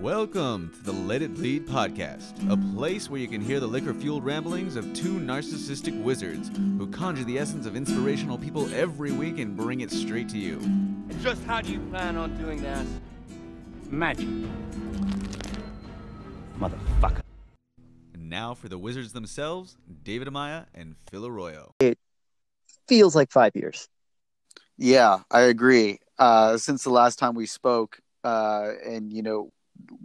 Welcome to the Let It Bleed podcast, a place where you can hear the liquor fueled ramblings of two narcissistic wizards who conjure the essence of inspirational people every week and bring it straight to you. And just how do you plan on doing that? Magic. Motherfucker. And now for the wizards themselves, David Amaya and Phil Arroyo. feels like five years. Yeah, I agree. Uh, since the last time we spoke, uh, and you know,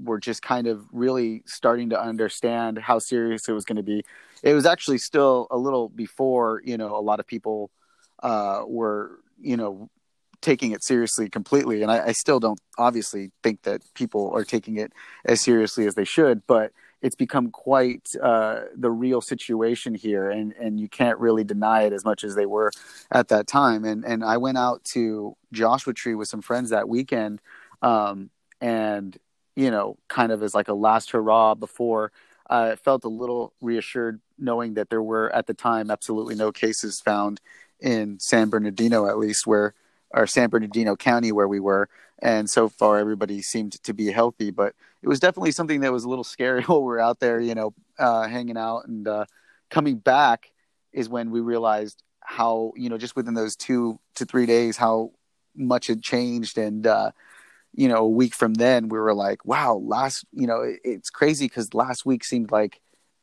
we're just kind of really starting to understand how serious it was going to be. It was actually still a little before you know a lot of people uh, were you know taking it seriously completely, and I, I still don't obviously think that people are taking it as seriously as they should, but it's become quite uh, the real situation here, and and you can't really deny it as much as they were at that time. And and I went out to Joshua Tree with some friends that weekend, um, and you know, kind of as like a last hurrah before. I felt a little reassured knowing that there were at the time absolutely no cases found in San Bernardino, at least where or San Bernardino County where we were, and so far everybody seemed to be healthy. But it was definitely something that was a little scary while we were out there, you know, uh, hanging out and uh, coming back is when we realized how you know just within those two to three days how much had changed and uh, you know a week from then we were like wow last you know it, it's crazy because last week seemed like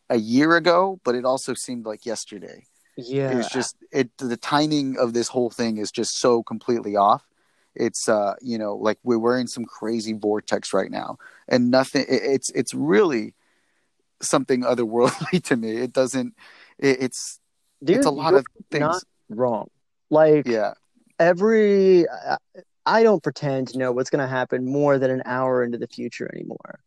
a year ago but it also seemed like yesterday. Yeah, it's just it the timing of this whole thing is just so completely off. It's uh you know like we're we're in some crazy vortex right now and nothing it, it's it's really something otherworldly to me. It doesn't it, it's Dude, it's a lot of things. wrong. Like yeah. every, I- don't pretend to know what's going to happen more than an hour into the future anymore.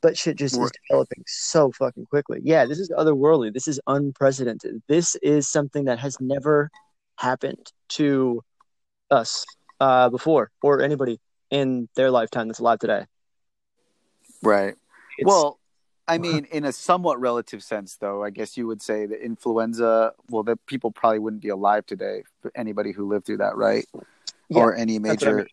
But shit just is developing so fucking quickly. Yeah, this is otherworldly. This is unprecedented. This is something that has never happened to us uh, before or anybody in their lifetime that's alive today. right It's- well i mean in a somewhat relative sense though i guess you would say that influenza well that people probably wouldn't be alive today for anybody who lived through that right Yeah, or any major.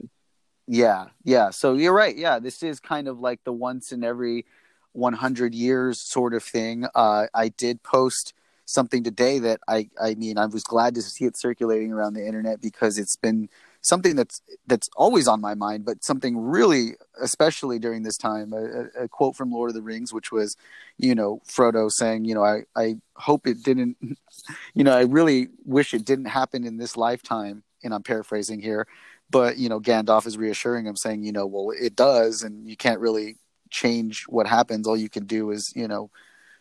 Yeah, yeah. So you're right. Yeah, this is kind of like the once in every 100 years sort of thing. Uh, I did post something today that I, I mean, I was glad to see it circulating around the internet because it's been something that's that's always on my mind, but something really, especially during this time. A, a- quote from Lord of the Rings, which was, you know, Frodo saying, you know, I I hope it didn't, you know, I really wish it didn't happen in this lifetime. And I'm paraphrasing here but you know Gandalf is reassuring him saying you know well it does and you can't really change what happens all you can do is you know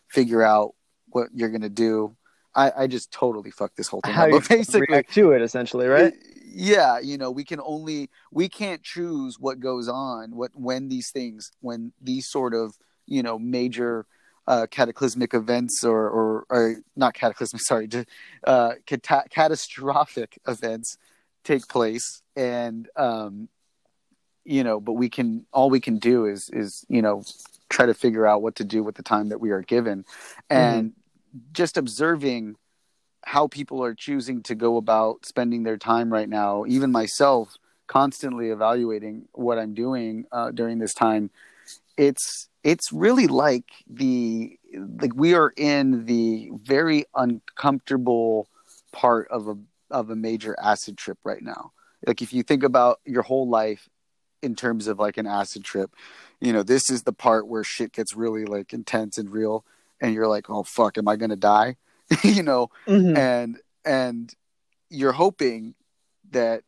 figure out what you're going to do I, I just totally fucked this whole thing How up you but basically. react to it, essentially, right? yeah you know we can only we can't choose what goes on what when these things when these sort of you know major uh, cataclysmic events or, or or not cataclysmic sorry to, uh, cata- catastrophic events take place and um you know but we can all we can do is is you know try to figure out what to do with the time that we are given. And just observing how people are choosing to go about spending their time right now even myself constantly evaluating what i'm doing uh, during this time it's it's really like the like we are in the very uncomfortable part of a of a major acid trip right now. Like if you think about your whole life in terms of like an acid trip you know this is the part where shit gets really like intense and real and you're like oh fuck am i gonna die you know Mhm. and and you're hoping that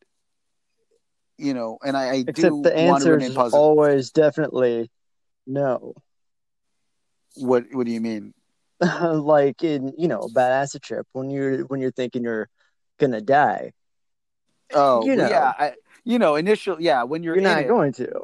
you know and i, I Except do the want to answer is always definitely no. what what do you mean like in you know a bad acid trip when you're when you're thinking you're gonna die, oh You know. yeah I, you know initial yeah when you're, you're, not it, going to.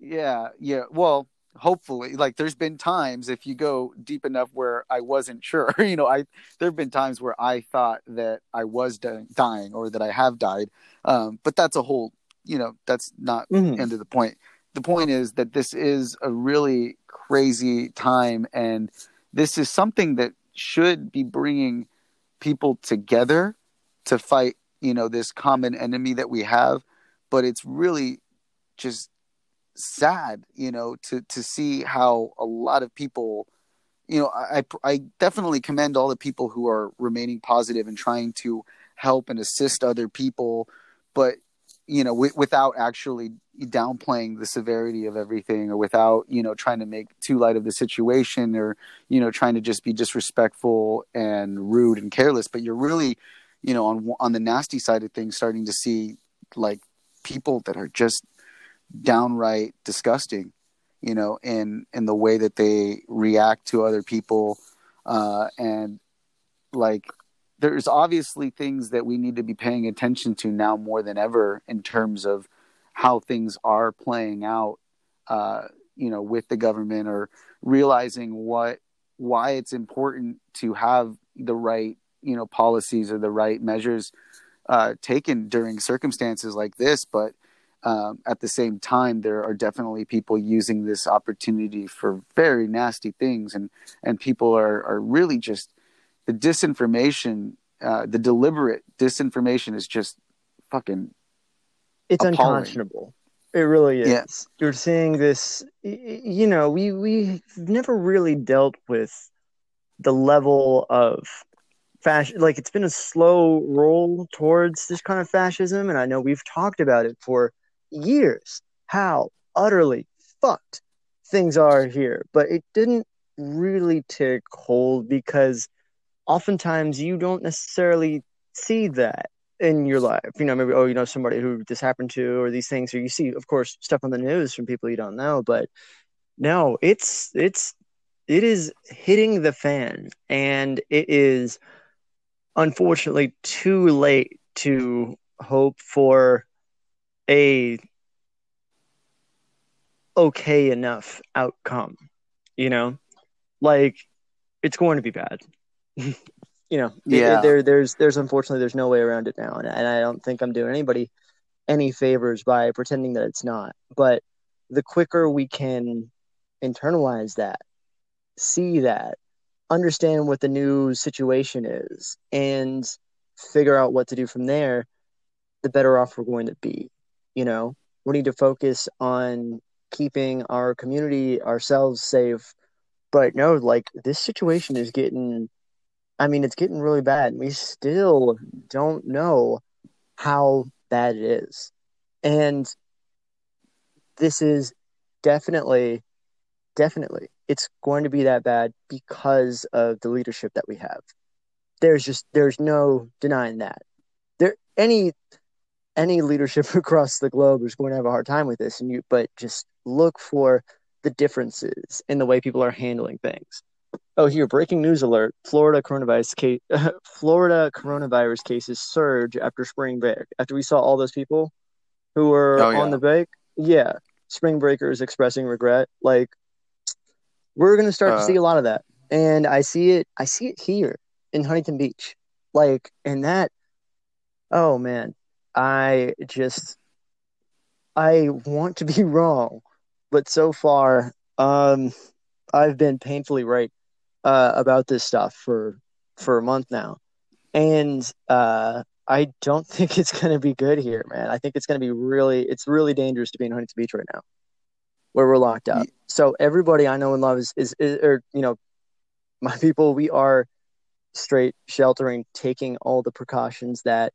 yeah yeah well hopefully like there's been times if you go deep enough where i wasn't sure you know i there have been times where i thought that i was dying or that i have died um but that's a whole you know that's not Mhm. end of the point the point is that this is a really crazy time and this is something that should be bringing people together to fight you know this common enemy that we have but it's really just sad, you know, to to see how a lot of people, you know, I I definitely commend all the people who are remaining positive and trying to help and assist other people, but you know, w- without actually downplaying the severity of everything or without, you know, trying to make too light of the situation or, you know, trying to just be disrespectful and rude and careless, but you're really, you know, on on the nasty side of things starting to see like people that are just downright disgusting, you know, in in the way that they react to other people, uh, and like there's obviously things that we need to be paying attention to now more than ever in terms of how things are playing out, uh, you know, with the government or realizing what why it's important to have the right you know policies or the right measures uh, taken during circumstances like this, but um, at the same time, there are definitely people using this opportunity for very nasty things, and and people are are really just the disinformation, uh, the deliberate disinformation is just fucking. It's appalling. unconscionable. It really is. You're seeing this. You know, we we've never really dealt with the level of fasc like it's been a slow roll towards this kind of fascism and i know we've talked about it for years how utterly fucked things are here. But it didn't really take hold because oftentimes you don't necessarily see that in your life. You know maybe oh you know somebody who this happened to or these things or you see of course stuff on the news from people you don't know but no it's it's it is hitting the fan and it is unfortunately too late to hope for a okay enough outcome you know like it's going to be bad you know Yeah. there there's there's unfortunately there's no way around it now and, and i don't think i'm doing anybody any favors by pretending that it's not but the quicker we can internalize that see that understand what the new situation is and figure out what to do from there, the better off we're going to be. You know, we need to focus on keeping our community, ourselves safe. But no, like this situation is getting, I mean, it's getting really bad. We still don't know how bad it is. And this is definitely, definitely it's going to be that bad because of the leadership that we have. There's just there's no denying that. There any any leadership across the globe is going to have a hard time with this and you but just look for the differences in the way people are handling things. Oh, here breaking news alert. Florida coronavirus case Florida coronavirus cases surge after spring break. After we saw all those people who were Oh, yeah. on the break. Yeah. Spring breakers expressing regret. Like we're start to Uh, see a lot of that, and I see it. I see it here in Huntington Beach, like, and that. Oh man, I just, I want to be wrong, but so far, um, I've been painfully right uh, about this stuff for for a month now, and uh, I don't think it's gonna be good here, man. I think it's gonna be really, it's really dangerous to be in Huntington Beach right now where we're locked up. Ye- So everybody I know and love is, is, is or you know, my people, we are straight sheltering, taking all the precautions that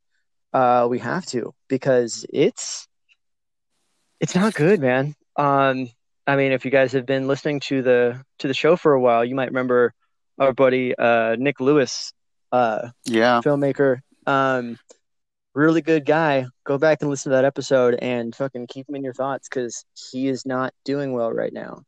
uh, we have to because it's it's not good, man. Um, I mean, if you guys have been listening to the to the show for a while, you might remember our buddy uh, Nick Lewis, uh, Yeah. filmmaker. Um, really good guy. Go back and listen to that episode and fucking keep him in your thoughts because he is not doing well right now.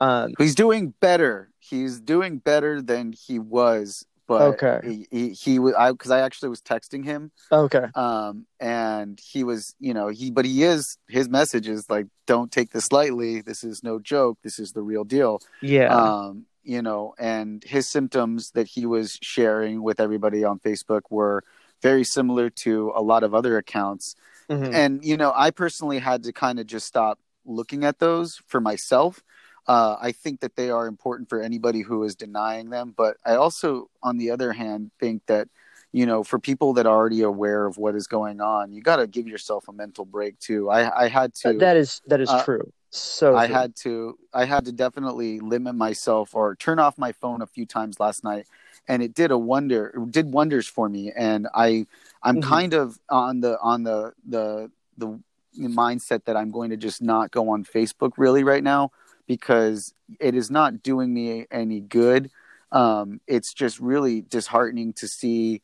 Um, He's doing better. He's doing better than he was. But Okay. he, he, he was I because I actually was texting him okay. um and he was you know he but he is his message is like don't take this lightly this is no joke this is the real deal Yeah. um you know and his symptoms that he was sharing with everybody on facebook were very similar to a lot of other accounts Mhm. and you know i personally had to kind of just stop looking at those for myself uh, i think that they are important for anybody who is denying them but i also on the other hand think that you know for people that are already aware of what is going on you got to give yourself a mental break too i i had to that is that is uh, true. So I true. had to I had to definitely limit myself or turn off my phone a few times last night and it did a wonder it did wonders for me and I I'm Mhm. kind of on the on the the the mindset that I'm going to just not go on Facebook really right now because it is not doing me any good. Um, it's just really disheartening to see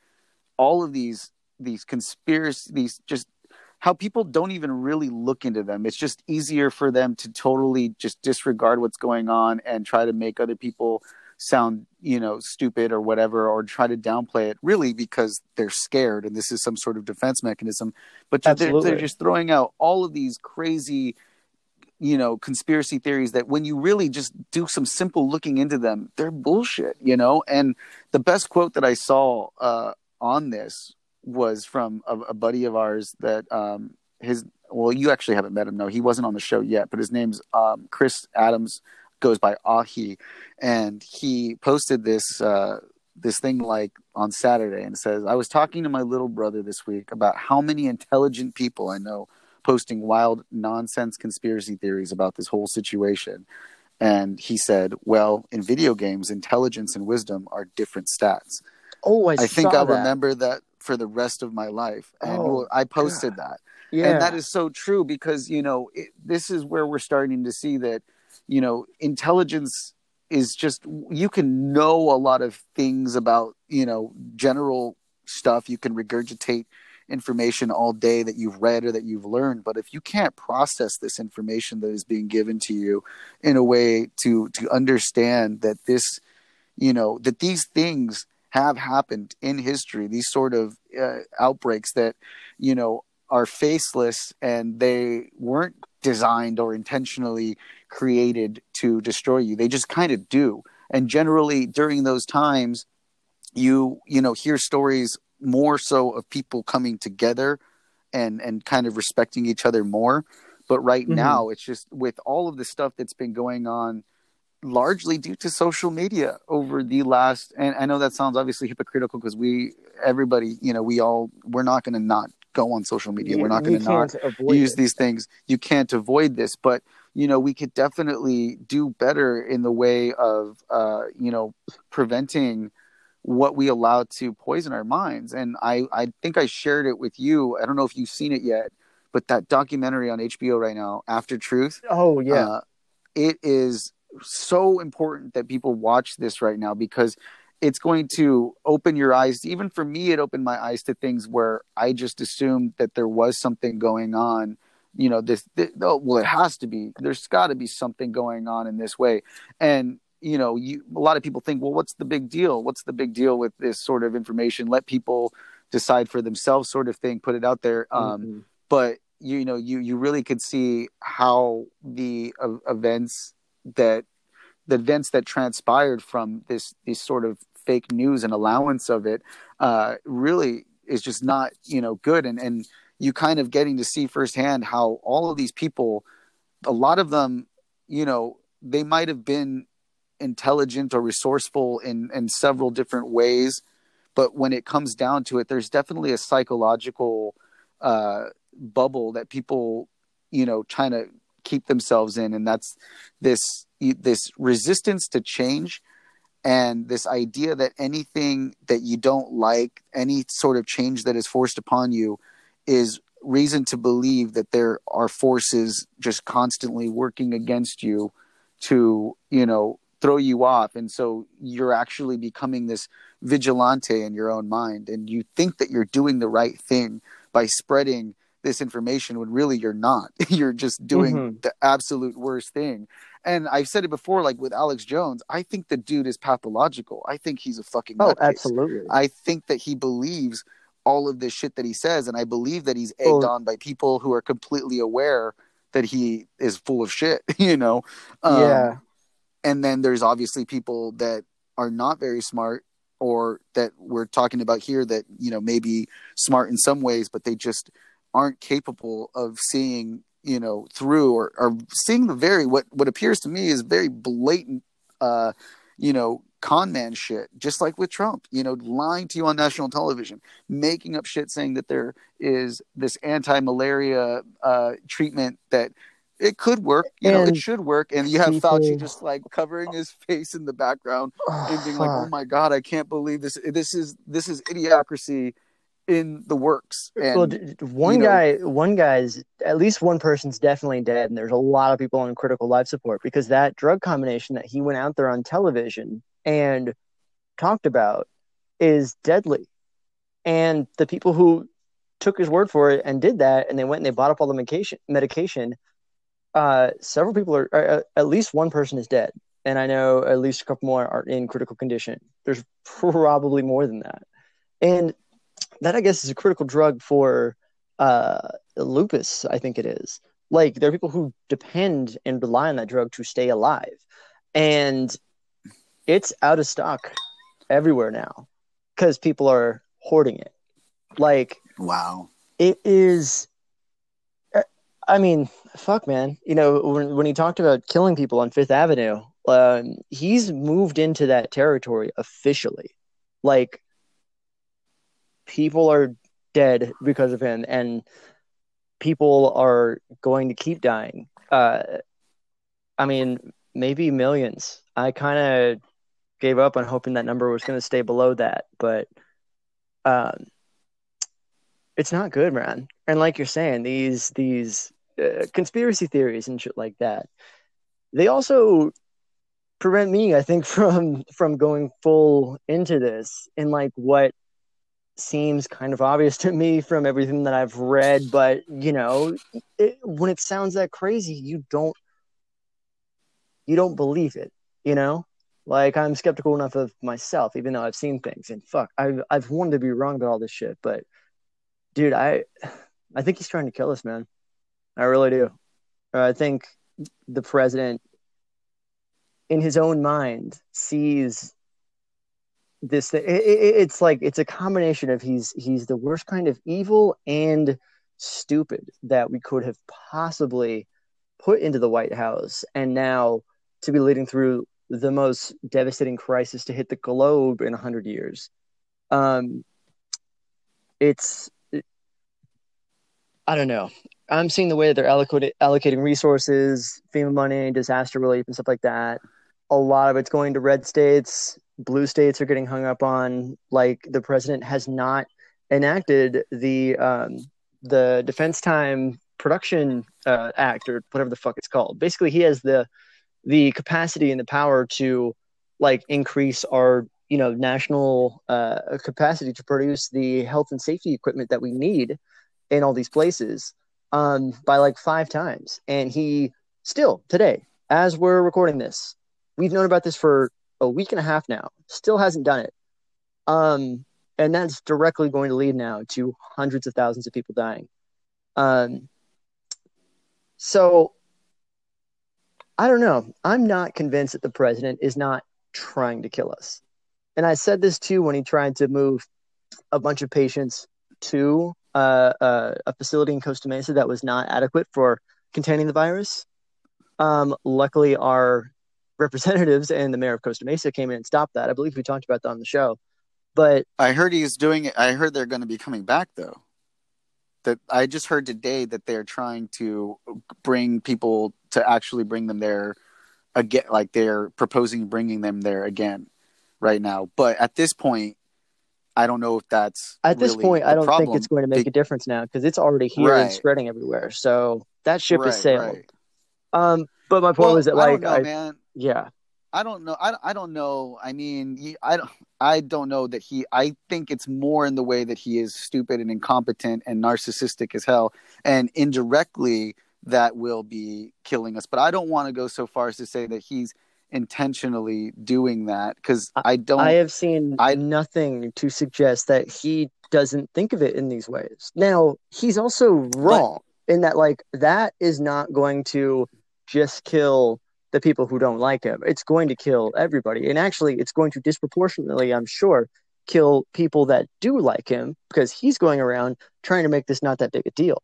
all of these these conspiracy these just how people don't even really look into them. It's just easier for them to totally just disregard what's going on and try to make other people sound, you know, stupid or whatever, or try to downplay it really because they're scared and this is some sort of defense mechanism. But they're, they're just throwing out all of these crazy, you know, conspiracy theories that when you really just do some simple looking into them, they're bullshit, you know? And the best quote that I saw uh, on this was from a, a buddy of ours that um, his well, you actually haven't met him. No, he wasn't on the show yet, but his name's um, Chris Adams, goes by Ahi, and he posted this uh, this thing like on Saturday and says, "I was talking to my little brother this week about how many intelligent people I know posting wild nonsense conspiracy theories about this whole situation." And he said, "Well, in video games, intelligence and wisdom are different stats." oh, I, I think I'll that. remember that for the rest of my life. And Oh, well, I posted that. Yeah, And that is so true because, you know, it, this is where we're starting to see that, you know, intelligence is just, you can know a lot of things about, you know, general stuff. You can regurgitate information all day that you've read or that you've learned but if you can't process this information that is being given to you in a way to to understand that this you know that these things have happened in history these sort of uh, outbreaks that you know are faceless and they weren't designed or intentionally created to destroy you. They just kind of do. And generally during those times you you know hear stories more so of people coming together and and kind of respecting each other more but right Mhm. now it's just with all of the stuff that's been going on largely due to social media over the last and i know that sounds obviously hypocritical because we everybody you know we all we're not going to not go on social media You- we're not going to not use it. these things you can't avoid this but you know we could definitely do better in the way of uh you know preventing what we allow to poison our minds and i i think i shared it with you i don't know if you've seen it yet but that documentary on hbo right now after truth Oh yeah, uh, it is so important that people watch this right now because it's going to open your eyes. Even for me, it opened my eyes to things where I just assumed that there was something going on. You know, this, this oh, well, it has to be. There's got to be something going on in this way. And, you know, you, a lot of people think, well, what's the big deal? What's the big deal with this sort of information? Let people decide for themselves, sort of thing, put it out there. Um, Mhm. but you know you you really could see how the uh, events that the events that transpired from this this sort of fake news and allowance of it uh really is just not you know good and and you kind of getting to see firsthand how all of these people a lot of them you know they might have been intelligent or resourceful in in several different ways. But when it comes down to it there's definitely a psychological uh bubble that people you know trying to keep themselves in. And that's this this resistance to change and this idea that anything that you don't like any sort of change that is forced upon you is reason to believe that there are forces just constantly working against you to you know throw you off and so you're actually becoming this vigilante in your own mind and you think that you're doing the right thing by spreading this information when really you're not you're just doing Mhm. the absolute worst thing and i've said it before like with alex jones i think the dude is pathological i think he's a fucking Oh, nutcase. absolutely. I think that he believes all of this shit that he says, and I believe that he's egged Well- on by people who are completely aware that he is full of shit. You know, Um, yeah, And then there's obviously people that are not very smart, or that we're talking about here that you know maybe smart in some ways, but they just aren't capable of seeing you know through or, or seeing the very what what appears to me is very blatant uh you know con man shit just like with trump you know lying to you on national television making up shit saying that there is this anti-malaria uh treatment that it could work. You know, it should work. And you have Fauci people- just like covering his face in the background Oh, and being like, "Oh my god, I can't believe this. This is this is idiocracy in the works." And well, one you know- guy, one guy's at least one person's definitely dead, and there's a lot of people on critical life support because that drug combination that he went out there on television and talked about is deadly. And the people who took his word for it and did that, and they went and they bought up all the medication, medication. Uh, several people are, uh, at least one person is dead, and I know at least a couple more are in critical condition. There's probably more than that, and that I guess is a critical drug for uh, lupus. I think it is. Like there are people who depend and rely on that drug to stay alive, and it's out of stock everywhere now because people are hoarding it. Like wow, it is. I mean, fuck, man. You know, when when he talked about killing people on Fifth Avenue, um, he's moved into that territory officially. Like, people are dead because of him, and people are going to keep dying. Uh, I mean, maybe millions. I kind of gave up on hoping that number was going to stay below that, but um, it's not good, man. And like you're saying, these these uh, conspiracy theories and shit like that, they also prevent me, I think, from from going full into this in like what seems kind of obvious to me from everything that I've read. But you know, it, when it sounds that crazy, you don't you don't believe it. You know, like I'm skeptical enough of myself, even though I've seen things. And fuck, I've I've wanted to be wrong about all this shit, but dude, I I think he's trying to kill us, man. I really do. I think the president, in his own mind, sees this. Thing. It, it, it's like it's a combination of he's he's the worst kind of evil and stupid that we could have possibly put into the White House, and now to be leading through the most devastating crisis to hit the globe in hundred years. Um, it's I don't know. I'm seeing the way that they're allocating allocating resources, FEMA money, disaster relief, and stuff like that. A lot of it's going to red states. Blue states are getting hung up on. Like the president has not enacted the um, the Defense Time Production uh, Act or whatever the fuck it's called. Basically, he has the the capacity and the power to like increase our you know national uh, capacity to produce the health and safety equipment that we need in all these places um, by like five times. And he still today, as we're recording this, we've known about this for a week and a half now, still hasn't done it. Um, and that's directly going to lead now to hundreds of thousands of people dying. Um, so I don't know. I'm not convinced that the president is not trying to kill us. And I said this too when he tried to move a bunch of patients to uh, uh, a facility in Costa Mesa that was not adequate for containing the virus. Um, luckily, our representatives and the mayor of Costa Mesa came in and stopped that. I believe we talked about that on the show. But I heard he's doing it. I heard they're going to be coming back though. That I just heard today that they're trying to bring people to actually bring them there again. Like they're proposing bringing them there again right now. But at this point, I don't know if that's at this point, I don't problem. think it's going to make Be- a difference now because it's already here and spreading everywhere. So that ship right, has sailed. right. Um, but my point Well, was that I like don't know, I, man. yeah, I don't know. I, I don't know. I mean, I don't. I don't know that he. I think it's more in the way that he is stupid and incompetent and narcissistic as hell, and indirectly that will be killing us. But I don't want to go so far as to say that he's intentionally doing that because I don't. I have seen I- nothing to suggest that he doesn't think of it in these ways. Now, he's also wrong in that, like, that is not going to just kill the people who don't like him. It's going to kill everybody. And actually, it's going to disproportionately, I'm sure, kill people that do like him because he's going around trying to make this not that big a deal.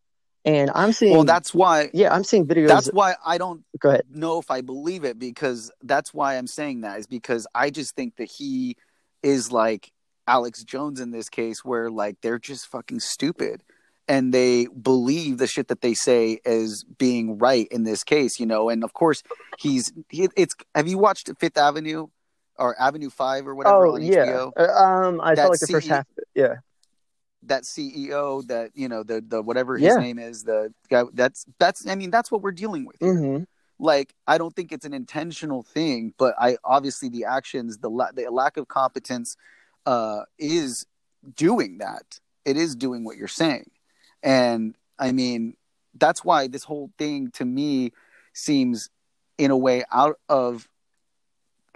And I'm seeing, well, that's why. yeah, I'm seeing videos. That's why I don't go ahead. know if I believe it because that's why I'm saying that is because I just think that he is like Alex Jones in this case where like they're just fucking stupid and they believe the shit that they say as being right in this case, you know. And of course, he's he, it's. Have you watched Fifth Avenue or Avenue Five or whatever Oh on yeah. HBO? Uh, um, I That saw like the first half. Of it. Yeah. That CEO, that you know, the the whatever his Yeah. name is, the guy. That's that's. I mean, that's what we're dealing with. here. Mm-hmm. Like, I don't think it's an intentional thing, but I obviously the actions, the la- the lack of competence, uh, is doing that. It is doing what you're saying, and I mean, that's why this whole thing to me seems in a way out of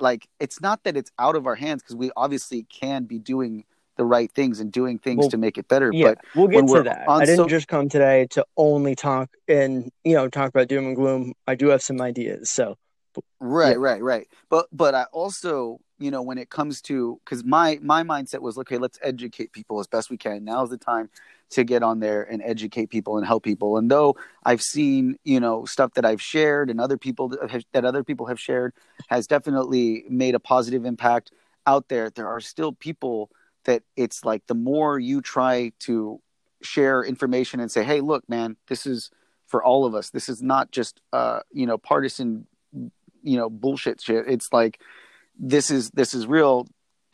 like it's not that it's out of our hands because we obviously can be doing the right things and doing things Well, to make it better Yeah, but we'll get to that. I didn't so- just come today to only talk and you know talk about doom and gloom. I do have some ideas. So right Yeah. right right but but i also you know when it comes to because my my mindset was okay let's educate people as best we can now's the time to get on there and educate people and help people and though i've seen you know stuff that i've shared and other people that, have, that other people have shared has definitely made a positive impact out there there are still people that it's like the more you try to share information and say hey look man this is for all of us. This is not just uh you know partisan you know bullshit shit. It's like this is this is real.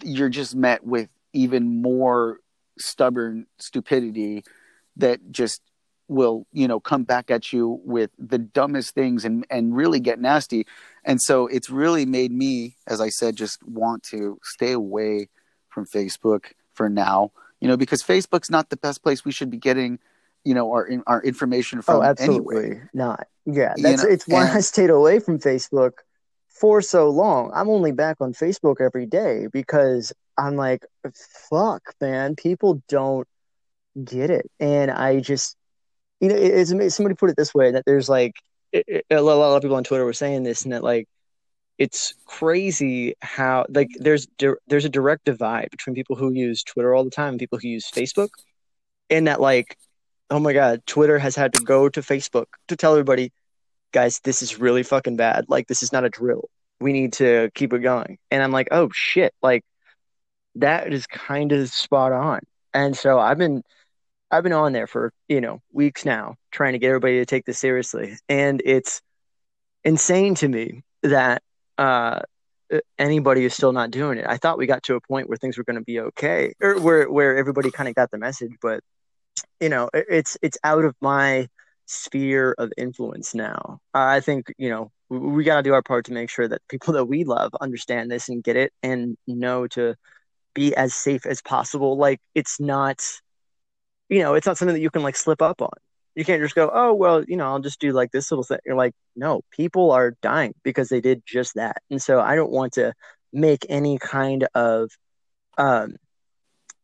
You're just met with even more stubborn stupidity that just will you know come back at you with the dumbest things and and really get nasty. And so it's really made me as i said just want to stay away from facebook for now you know because facebook's not the best place we should be getting you know our our information from oh, absolutely anyway not. Yeah, You that's know, it's why I stayed away from Facebook for so long. I'm only back on Facebook every day because I'm like, fuck, man, people don't get it, and I just, you know, it- it's. Somebody put it this way that there's like a lot of people on Twitter were saying this, and that like it's crazy how like there's di- there's a direct divide between people who use Twitter all the time and people who use Facebook, and that like oh my god, Twitter has had to go to Facebook to tell everybody, guys, this is really fucking bad. Like this is not a drill. We need to keep it going. And I'm like, oh shit, like that is kind of spot on. And so I've been I've been on there for, you know, weeks now trying to get everybody to take this seriously. And it's insane to me that uh anybody is still not doing it. I thought we got to a point where things were going to be okay or where where everybody kind of got the message, but you know, it- it's it's out of my sphere of influence now. I think you know we, we got to do our part to make sure that people that we love understand this and get it and know to be as safe as possible. Like it's not, you know, it's not something that you can like slip up on. You can't just go, oh well, you know, I'll just do like this little thing. You're like, no, people are dying because they did just that, and so I don't want to make any kind of um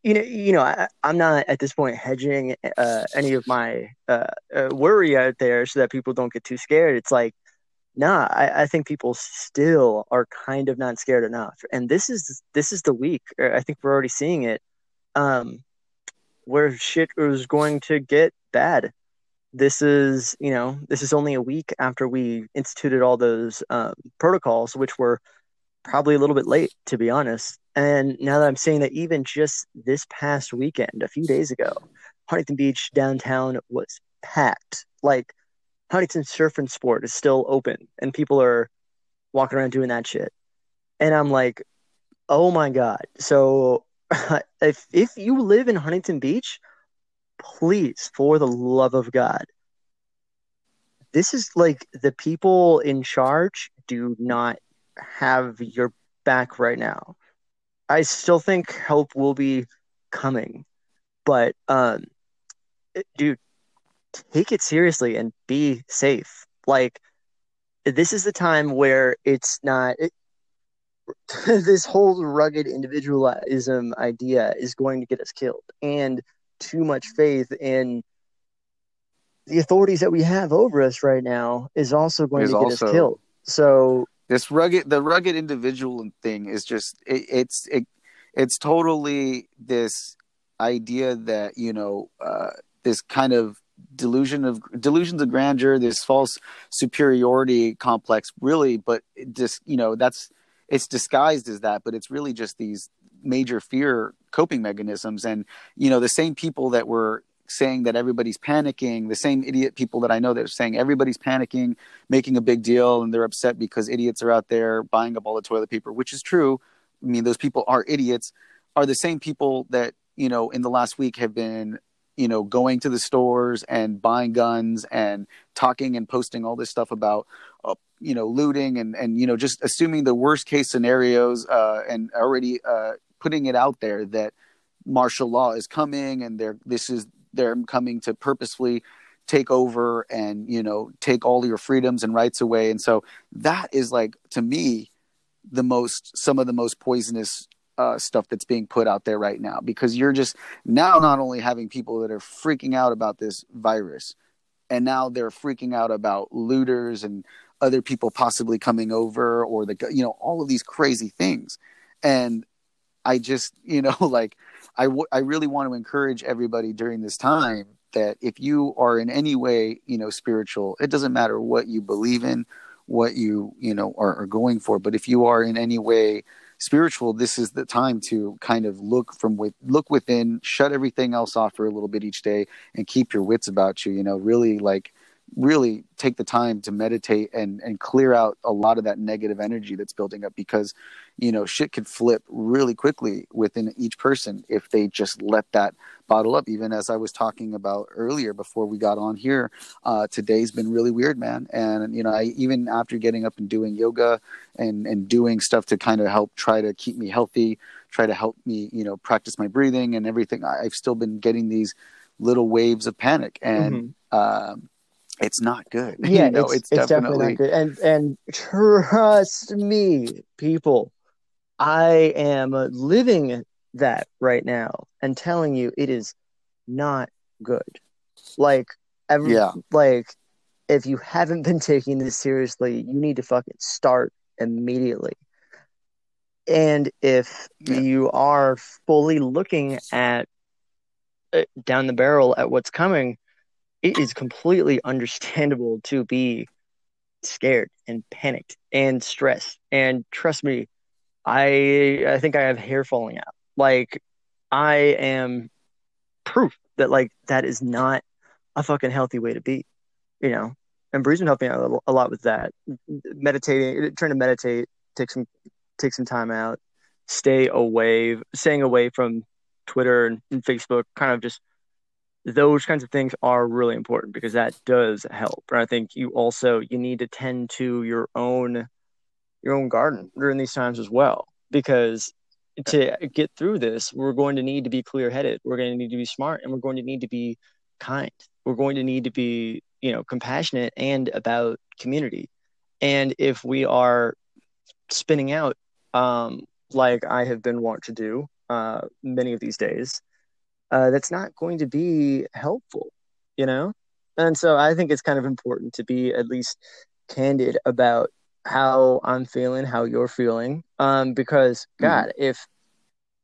you know, you know, I, I'm not at this point hedging uh, any of my uh, uh, worry out there so that people don't get too scared. It's like, nah, I, I think people still are kind of not scared enough, and this is this is the week. or I think we're already seeing it, um, where shit is going to get bad. This is, you know, this is only a week after we instituted all those um, protocols, which were probably a little bit late, to be honest. And now that I'm saying that, even just this past weekend, a few days ago, Huntington Beach downtown was packed. Like Huntington Surf and Sport is still open, and people are walking around doing that shit. And I'm like, oh my god. So if if you live in Huntington Beach, please, for the love of God, this is like the people in charge do not have your back right now. I still think help will be coming, but um, dude, take it seriously and be safe. Like this is the time where it's not it, this whole rugged individualism idea is going to get us killed, and too much faith in the authorities that we have over us right now is also going Is to get us killed. So this rugged the rugged individual thing is just it, it's it, it's totally this idea that you know uh, this kind of delusion of delusions of grandeur this false superiority complex really but just you know that's it's disguised as that but it's really just these major fear coping mechanisms and you know the same people that were saying that everybody's panicking, the same idiot people that I know that are saying everybody's panicking, making a big deal, and they're upset because idiots are out there buying up all the toilet paper, which is true. I mean, those people are idiots, are the same people that, you know, in the last week have been, you know, going to the stores and buying guns and talking and posting all this stuff about, uh, you know, looting and, and, you know, just assuming the worst case scenarios uh, and already uh, putting it out there that martial law is coming and they're, this is, they're coming to purposefully take over and, you know, take all your freedoms and rights away. And so that is like, to me, the most some of the most poisonous uh, stuff that's being put out there right now because you're just now not only having people that are freaking out about this virus and now they're freaking out about looters and other people possibly coming over or the you know all of these crazy things and i just you know like I, w- I really want to encourage everybody during this time that if you are in any way you know spiritual it doesn't matter what you believe in what you you know are, are going for but if you are in any way spiritual this is the time to kind of look from with look within shut everything else off for a little bit each day and keep your wits about you you know really like really take the time to meditate and and clear out a lot of that negative energy that's building up because you know shit could flip really quickly within each person if they just let that bottle up. Even as i was talking about earlier before we got on here uh, today's been really weird man. And you know i even after getting up and doing yoga and and doing stuff to kind of help try to keep me healthy try to help me you know practice my breathing and everything I, have still been getting these little waves of panic. And mm-hmm. um, it's not good. Yeah, you know, it's, it's, it's definitely, definitely, not good. And and trust me, people, I am living that right now and telling you it is not good. Like every yeah. like if you haven't been taking this seriously, you need to fucking start immediately. And if yeah. you are fully looking at uh, down the barrel at what's coming, it is completely understandable to be scared and panicked and stressed. And trust me, I I think I have hair falling out. Like I am proof that like that is not a fucking healthy way to be, you know. And Bree's been helping out a lot with that, meditating, trying to meditate, take some take some time out, stay away, staying away from Twitter and, and Facebook, kind of just those kinds of things are really important because that does help. And I think you also you need to tend to your own your own garden during these times as well because to get through this, we're going to need to be clear headed. We're going to need to be smart and we're going to need to be kind. We're going to need to be, you know, compassionate and about community. And if we are spinning out, um, like I have been wont to do uh, many of these days, uh, that's not going to be helpful, you know? And so I think it's kind of important to be at least candid about how I'm feeling, how you're feeling. Um, because mm-hmm. God, mm-hmm. if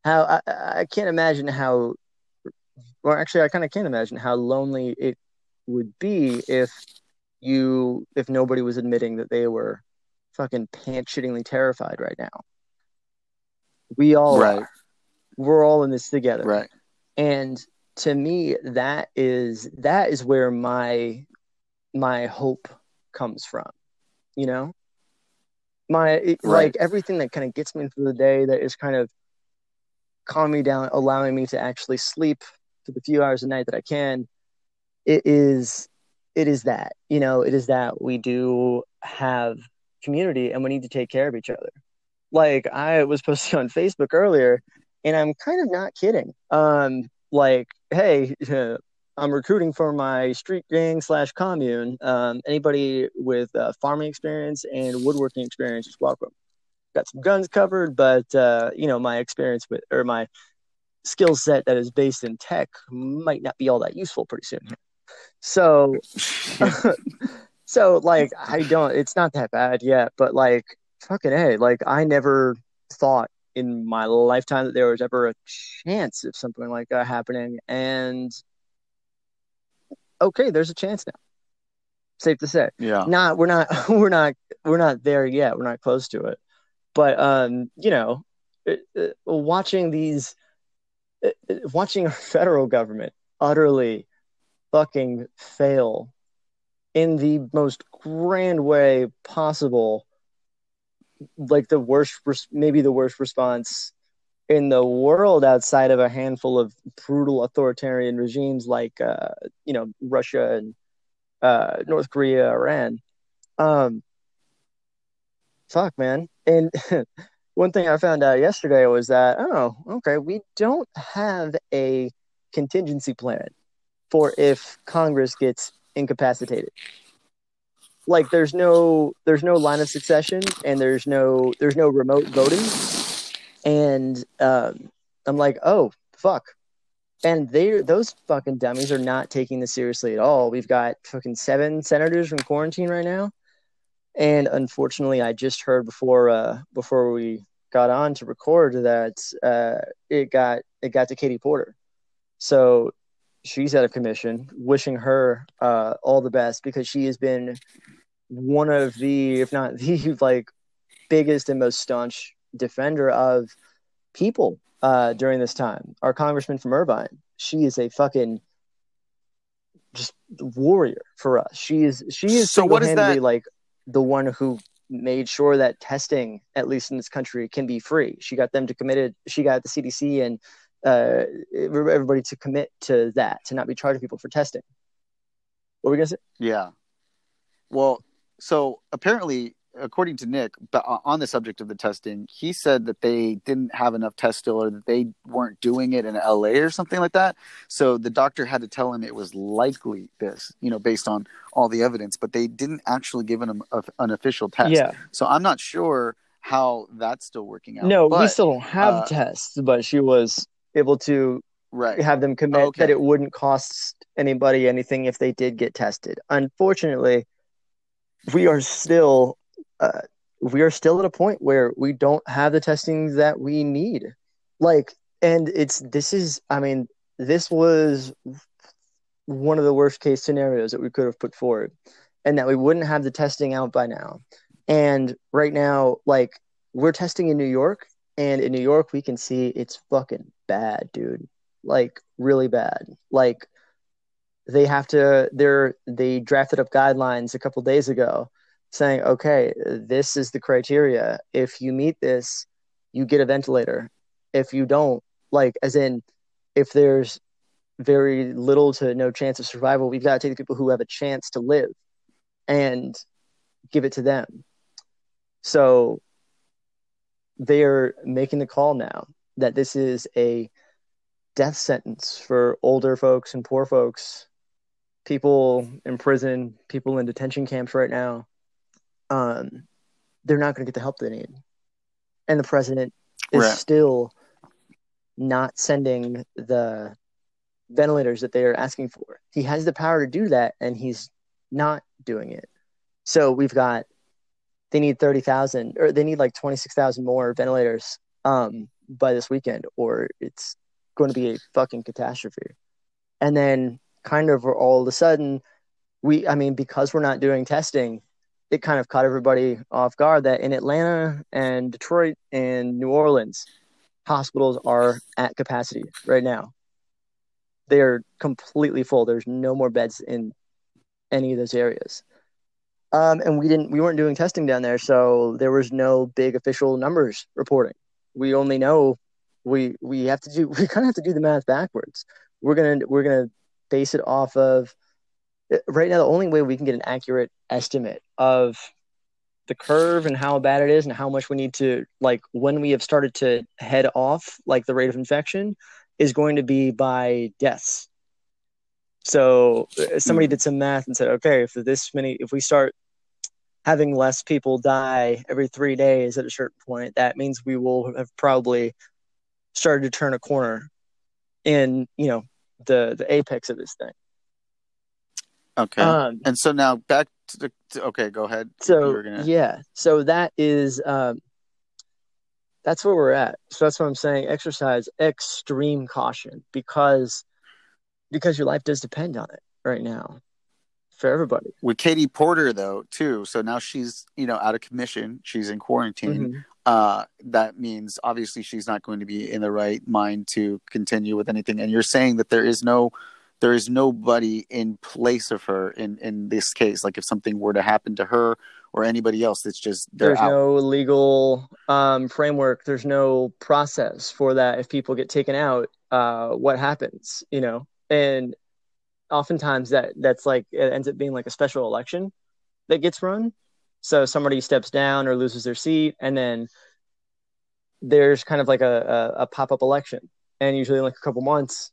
how I, I can't imagine how, or actually, I kind of can't imagine how lonely it would be if you, if nobody was admitting that they were fucking pants shittingly terrified right now. We all right. are. We're all in this together. Right and to me that is that is where my my hope comes from you know? My right. like everything that kind of gets me through the day that is kind of calming me down allowing me to actually sleep for the few hours a night that i can it is it is that you know? It is that we do have community and we need to take care of each other. Like i was posting on facebook earlier and I'm kind of not kidding. Um, like, hey, I'm recruiting for my street gang slash commune. Um, anybody with uh, farming experience and woodworking experience is welcome. Got some guns covered, but uh, you know my experience with or my skill set that is based in tech might not be all that useful pretty soon. So, so like I don't. It's not that bad yet, but like fucking hey, like I never thought in my lifetime that there was ever a chance of something like that happening. And okay, there's a chance now. Safe to say. Yeah. Not we're not we're not we're not there yet. We're not close to it. But um, you know, it, it, watching these, uh, watching our federal government utterly fucking fail in the most grand way possible, like the worst, maybe the worst response in the world outside of a handful of brutal authoritarian regimes like, uh, you know, Russia and uh, North Korea, Iran. Um, fuck, man. And one thing I found out yesterday was that, oh, okay, we don't have a contingency plan for if Congress gets incapacitated. Like there's no there's no line of succession and there's no there's no remote voting. And um, I'm like, oh fuck. And they those fucking dummies are not taking this seriously at all. We've got fucking seven senators from quarantine right now. And unfortunately I just heard before uh before we got on to record that uh it got it got to Katie Porter. So she's out of commission. Wishing her uh, all the best because she has been one of the, if not the, like biggest and most staunch defender of people uh, during this time. Our congressman from Irvine, she is a fucking just warrior for us. She is she is So what is that- like the one who made sure that testing, at least in this country, can be free. She got them to committed. She got the CDC and uh, everybody to commit to that, to not be charging people for testing. What were we gonna say? Yeah. Well, so apparently, according to Nick, but on the subject of the testing, he said that they didn't have enough tests still, or that they weren't doing it in LA or something like that. So the doctor had to tell him it was likely this, you know, based on all the evidence, but they didn't actually give him a, an official test. Yeah, So I'm not sure how that's still working out. no, we still don't have uh, tests, but she was able to right. have them commit Okay. that it wouldn't cost anybody anything if they did get tested. Unfortunately, we are still uh, we are still at a point where we don't have the testing that we need. Like, and it's this is I mean this was one of the worst case scenarios that we could have put forward, and that we wouldn't have the testing out by now. And right now, like we're testing in New York, and in New York we can see it's fucking bad, dude like really bad. Like they have to they're they drafted up guidelines a couple days ago saying, okay, this is the criteria. If you meet this, you get a ventilator. If you don't, like as in if there's very little to no chance of survival, we've got to take the people who have a chance to live and give it to them. So they're making the call now that this is a death sentence for older folks and poor folks, people in prison, people in detention camps right now. Um, they're not going to get the help they need, and the president is Right. still not sending the ventilators that they are asking for. He has the power to do that, and he's not doing it. So we've got they need thirty thousand, or they need like twenty six thousand more ventilators um, by this weekend, or it's going to be a fucking catastrophe. And then, kind of all of a sudden, we, I mean, because we're not doing testing, it kind of caught everybody off guard that in Atlanta and Detroit and New Orleans, hospitals are at capacity right now. They are completely full. There's no more beds in any of those areas. Um, and we didn't, we weren't doing testing down there, so there was no big official numbers reporting. We only know we we have to do we kind of have to do the math backwards. We're gonna we're gonna base it off of right now. The only way we can get an accurate estimate of the curve and how bad it is and how much we need to like when we have started to head off like the rate of infection is going to be by deaths. So somebody hmm. did some math and said, okay, if this many, if we start having less people die every three days at a certain point, that means we will have probably started to turn a corner in you know the the apex of this thing. Okay. Um, and so now back to the. To, okay, go ahead. So gonna- yeah, so that is um, that's where we're at. So that's what I'm saying. Exercise extreme caution because because your life does depend on it right now for everybody. With Katie Porter though too, so now she's you know out of commission. She's in quarantine. Mhm. Uh, that means obviously she's not going to be in the right mind to continue with anything. And you're saying that there is no there is nobody in place of her in in this case. Like if something were to happen to her or anybody else, it's just there's out. no legal um, framework there's no process for that if people get taken out uh, what happens you know and oftentimes that that's like it ends up being like a special election that gets run so somebody steps down or loses their seat and then there's kind of like a, a, a pop-up election. And usually in like a couple months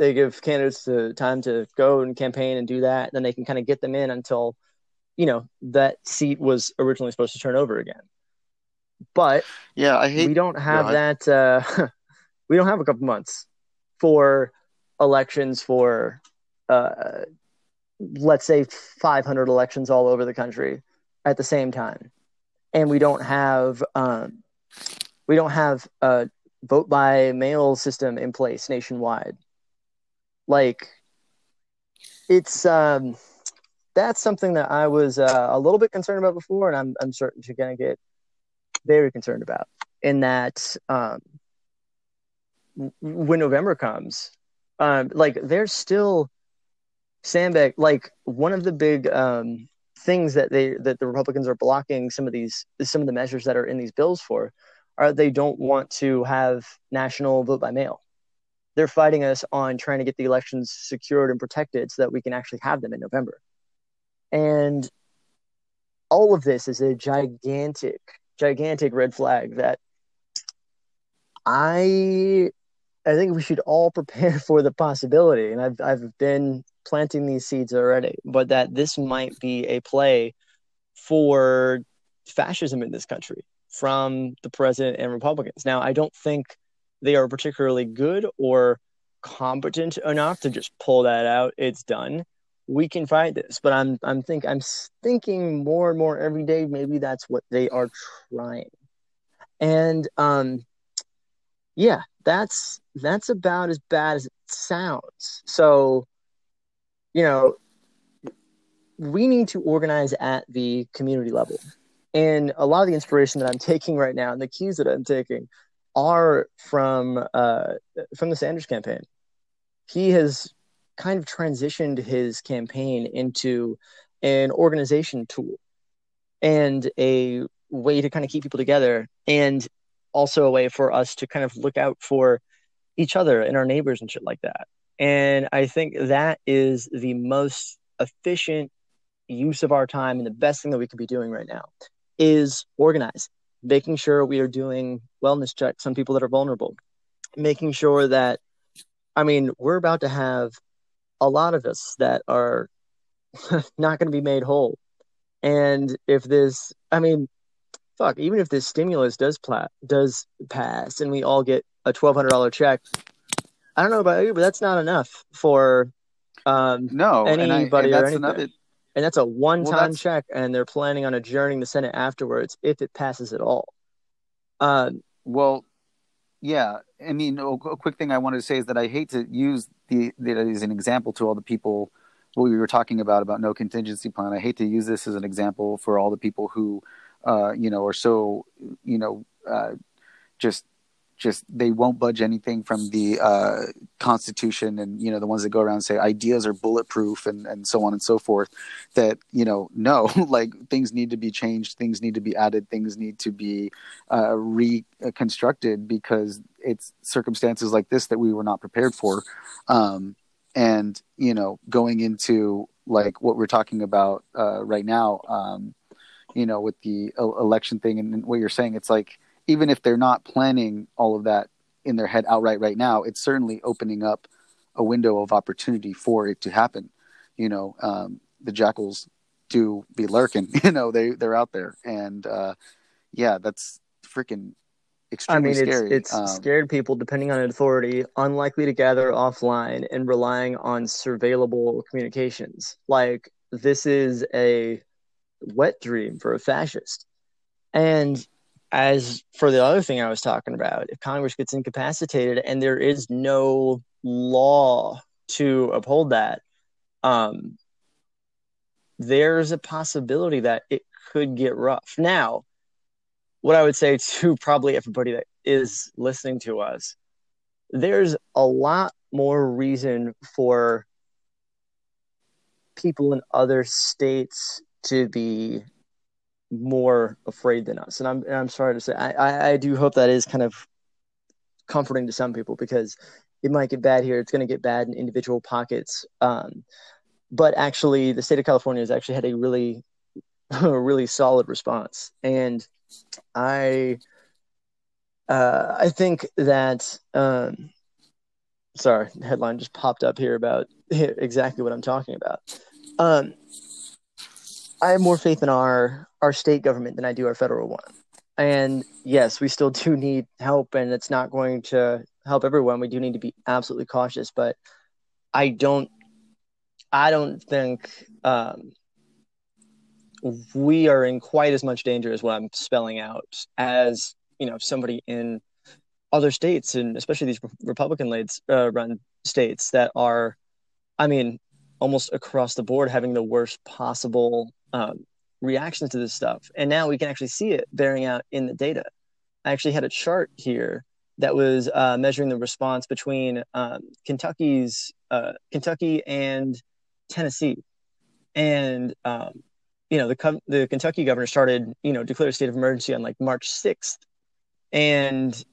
they give candidates the time to go and campaign and do that. Then they can kind of get them in until you know that seat was originally supposed to turn over again. But Yeah, I hate we don't have that uh we don't have a couple months for elections for uh let's say 500 elections all over the country at the same time and we don't have um we don't have a vote by mail system in place nationwide like it's um that's something that I was uh, a little bit concerned about before, and I'm I'm certain you're gonna get very concerned about. In that, um, when November comes, um, like there's still sandbag. Like one of the big um, things that they that the Republicans are blocking some of these some of the measures that are in these bills for are they don't want to have national vote by mail. They're fighting us on trying to get the elections secured and protected so that we can actually have them in November. And all of this is a gigantic, gigantic red flag that I I think we should all prepare for the possibility. And I've I've been planting these seeds already, but that this might be a play for fascism in this country from the president and Republicans. Now, I don't think they are particularly good or competent enough to just pull that out. It's done we can fight this but i'm i'm think i'm thinking more and more every day maybe that's what they are trying and um yeah that's that's about as bad as it sounds so you know we need to organize at the community level and a lot of the inspiration that i'm taking right now and the cues that i'm taking are from uh from the sanders campaign he has kind of transitioned his campaign into an organization tool and a way to kind of keep people together and also a way for us to kind of look out for each other and our neighbors and shit like that. And I think that is the most efficient use of our time and the best thing that we could be doing right now is organize, making sure we are doing wellness checks on people that are vulnerable, making sure that I mean, we're about to have a lot of us that are not going to be made whole. And if this, I mean, fuck, even if this stimulus does pla- does pass and we all get a twelve hundred dollar check, I don't know about you, but that's not enough for um, no and I- anybody and or that's anything. another and that's a one time that's- check, and they're planning on adjourning the Senate afterwards if it passes at all. Um, Well, yeah. I mean, a, a quick thing I wanted to say is that I hate to use the that as an example to all the people what we were talking about about no contingency plan. I hate to use this as an example for all the people who, uh, you know, are so, you know, uh, just just they won't budge anything from the uh, Constitution, and you know the ones that go around and say ideas are bulletproof and and so on and so forth. That you know, no, like things need to be changed, things need to be added, things need to be uh, reconstructed because it's circumstances like this that we were not prepared for. Um, and you know, going into like what we're talking about uh, right now, um, you know, with the election thing and, and what you're saying, it's like even if they're not planning all of that in their head outright right now, it's certainly opening up a window of opportunity for it to happen. You know, um, the jackals do be lurking. You know, they they're out there, and uh, yeah, that's freaking I extremely mean, it's scary. it's Um, scared people depending on authority, unlikely to gather offline, and relying on surveillable communications. Like this is a wet dream for a fascist. And as for the other thing I was talking about, if Congress gets incapacitated and there is no law to uphold that, um, there's a possibility that it could get rough. Now, what I would say to probably everybody that is listening to us, there's a lot more reason for people in other states to be more afraid than us. And I'm and I'm sorry to say, I, I, do hope that is kind of comforting to some people because it might get bad here. It's going to get bad in individual pockets. Um, but actually, the state of California has actually had a really, really solid response, and I, uh, I think that. Um, sorry, headline just popped up here about exactly what I'm talking about. Um, I have more faith in our our state government than I do our federal one. And yes, we still do need help, and it's not going to help everyone. We do need to be absolutely cautious, but I don't, I don't think um, we are in quite as much danger as what I'm spelling out as you know somebody in other states, and especially these Republican-led uh, run states that are, I mean, almost across the board having the worst possible um, reactions to this stuff. And now we can actually see it bearing out in the data. I actually had a chart here that was uh, measuring the response between um, Kentucky's uh, Kentucky and Tennessee, and um, you know the the Kentucky governor started you know declared a state of emergency on like March sixth, and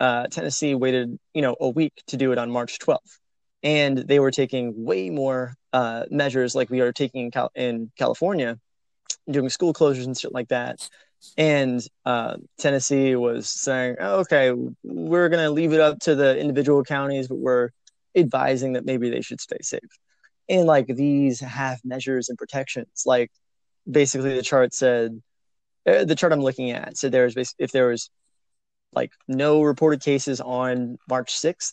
uh, Tennessee waited you know a week to do it on March twelfth, and they were taking way more uh, measures like we are taking in, Cal- in California doing school closures and shit like that. And uh, Tennessee was saying, oh, okay, we're going to leave it up to the individual counties, but we're advising that maybe they should stay safe. And like these half measures and protections, like basically the chart said, uh, the chart I'm looking at said there was if there was like no reported cases on March 6th,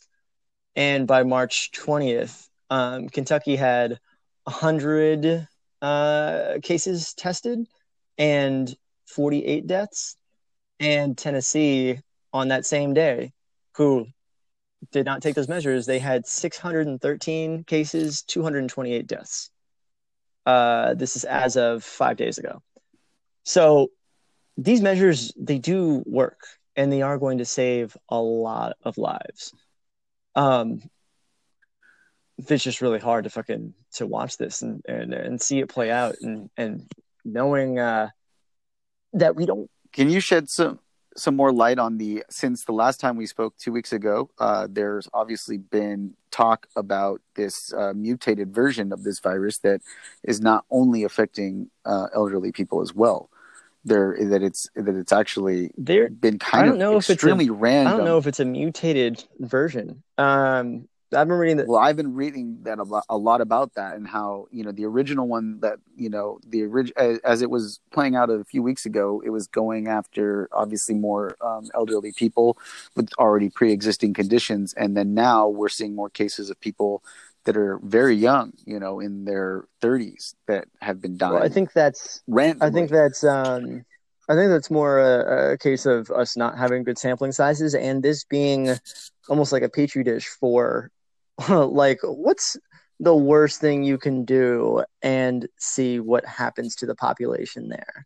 and by March 20th, um, Kentucky had 100 uh, cases tested and 48 deaths. And Tennessee, on that same day, who did not take those measures, they had 613 cases, 228 deaths. Uh, this is as of five days ago. So these measures, they do work and they are going to save a lot of lives. Um, it's just really hard to fucking to watch this and and, and see it play out and and knowing uh, that we don't. Can you shed some some more light on the since the last time we spoke two weeks ago? Uh, there's obviously been talk about this uh, mutated version of this virus that is not only affecting uh, elderly people as well. There that it's that it's actually there been kind I don't of know extremely if it's a, random. I don't know if it's a mutated version. Um, I've been reading that. Well, I've been reading that a lot, a lot about that and how you know the original one that you know the orig- as, as, it was playing out a few weeks ago, it was going after obviously more um, elderly people with already pre-existing conditions, and then now we're seeing more cases of people that are very young, you know, in their 30s that have been dying. Well, I think that's randomly. I think that's um, I think that's more a, a, case of us not having good sampling sizes and this being almost like a petri dish for like what's the worst thing you can do and see what happens to the population there?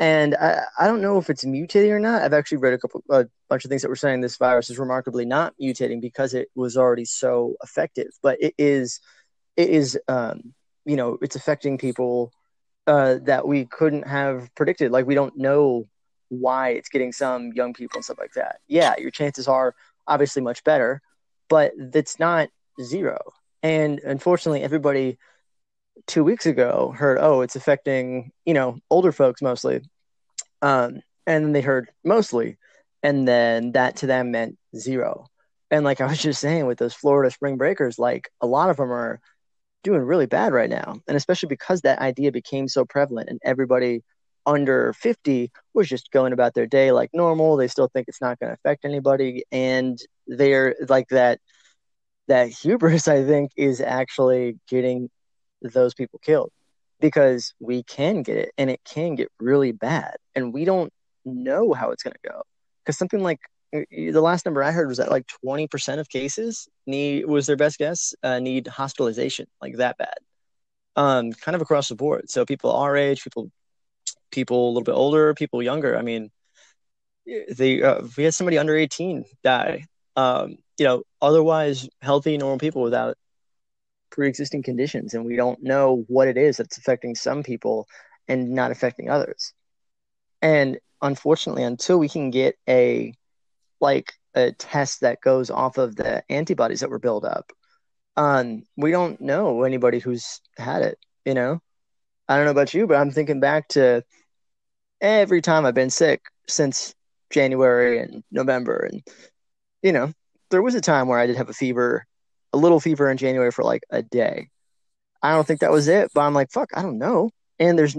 And I, I don't know if it's mutating or not. I've actually read a couple a bunch of things that were saying this virus is remarkably not mutating because it was already so effective but it is it is um, you know it's affecting people uh, that we couldn't have predicted. Like we don't know why it's getting some young people and stuff like that. Yeah your chances are obviously much better but that's not zero. And unfortunately, everybody two weeks ago heard, oh, it's affecting, you know, older folks mostly. Um, and then they heard mostly. And then that to them meant zero. And like I was just saying with those Florida spring breakers, like a lot of them are doing really bad right now. And especially because that idea became so prevalent and everybody under 50 was just going about their day like normal. They still think it's not going to affect anybody. And they're like that that hubris, I think, is actually getting those people killed because we can get it and it can get really bad. And we don't know how it's going to go. Because something like the last number I heard was that like 20% of cases need, was their best guess, uh, need hospitalization, like that bad. Um, kind of across the board. So people our age, people, people a little bit older, people younger. I mean, they, uh, we had somebody under 18 die um, you know, otherwise healthy, normal people without pre-existing conditions, and we don't know what it is that's affecting some people and not affecting others. And unfortunately, until we can get a like a test that goes off of the antibodies that were built up, um, we don't know anybody who's had it. You know, I don't know about you, but I'm thinking back to every time I've been sick since January and November, and you know, there was a time where I did have a fever, a little fever in January for like a day. I don't think that was it, but I'm like, fuck, I don't know. And there's,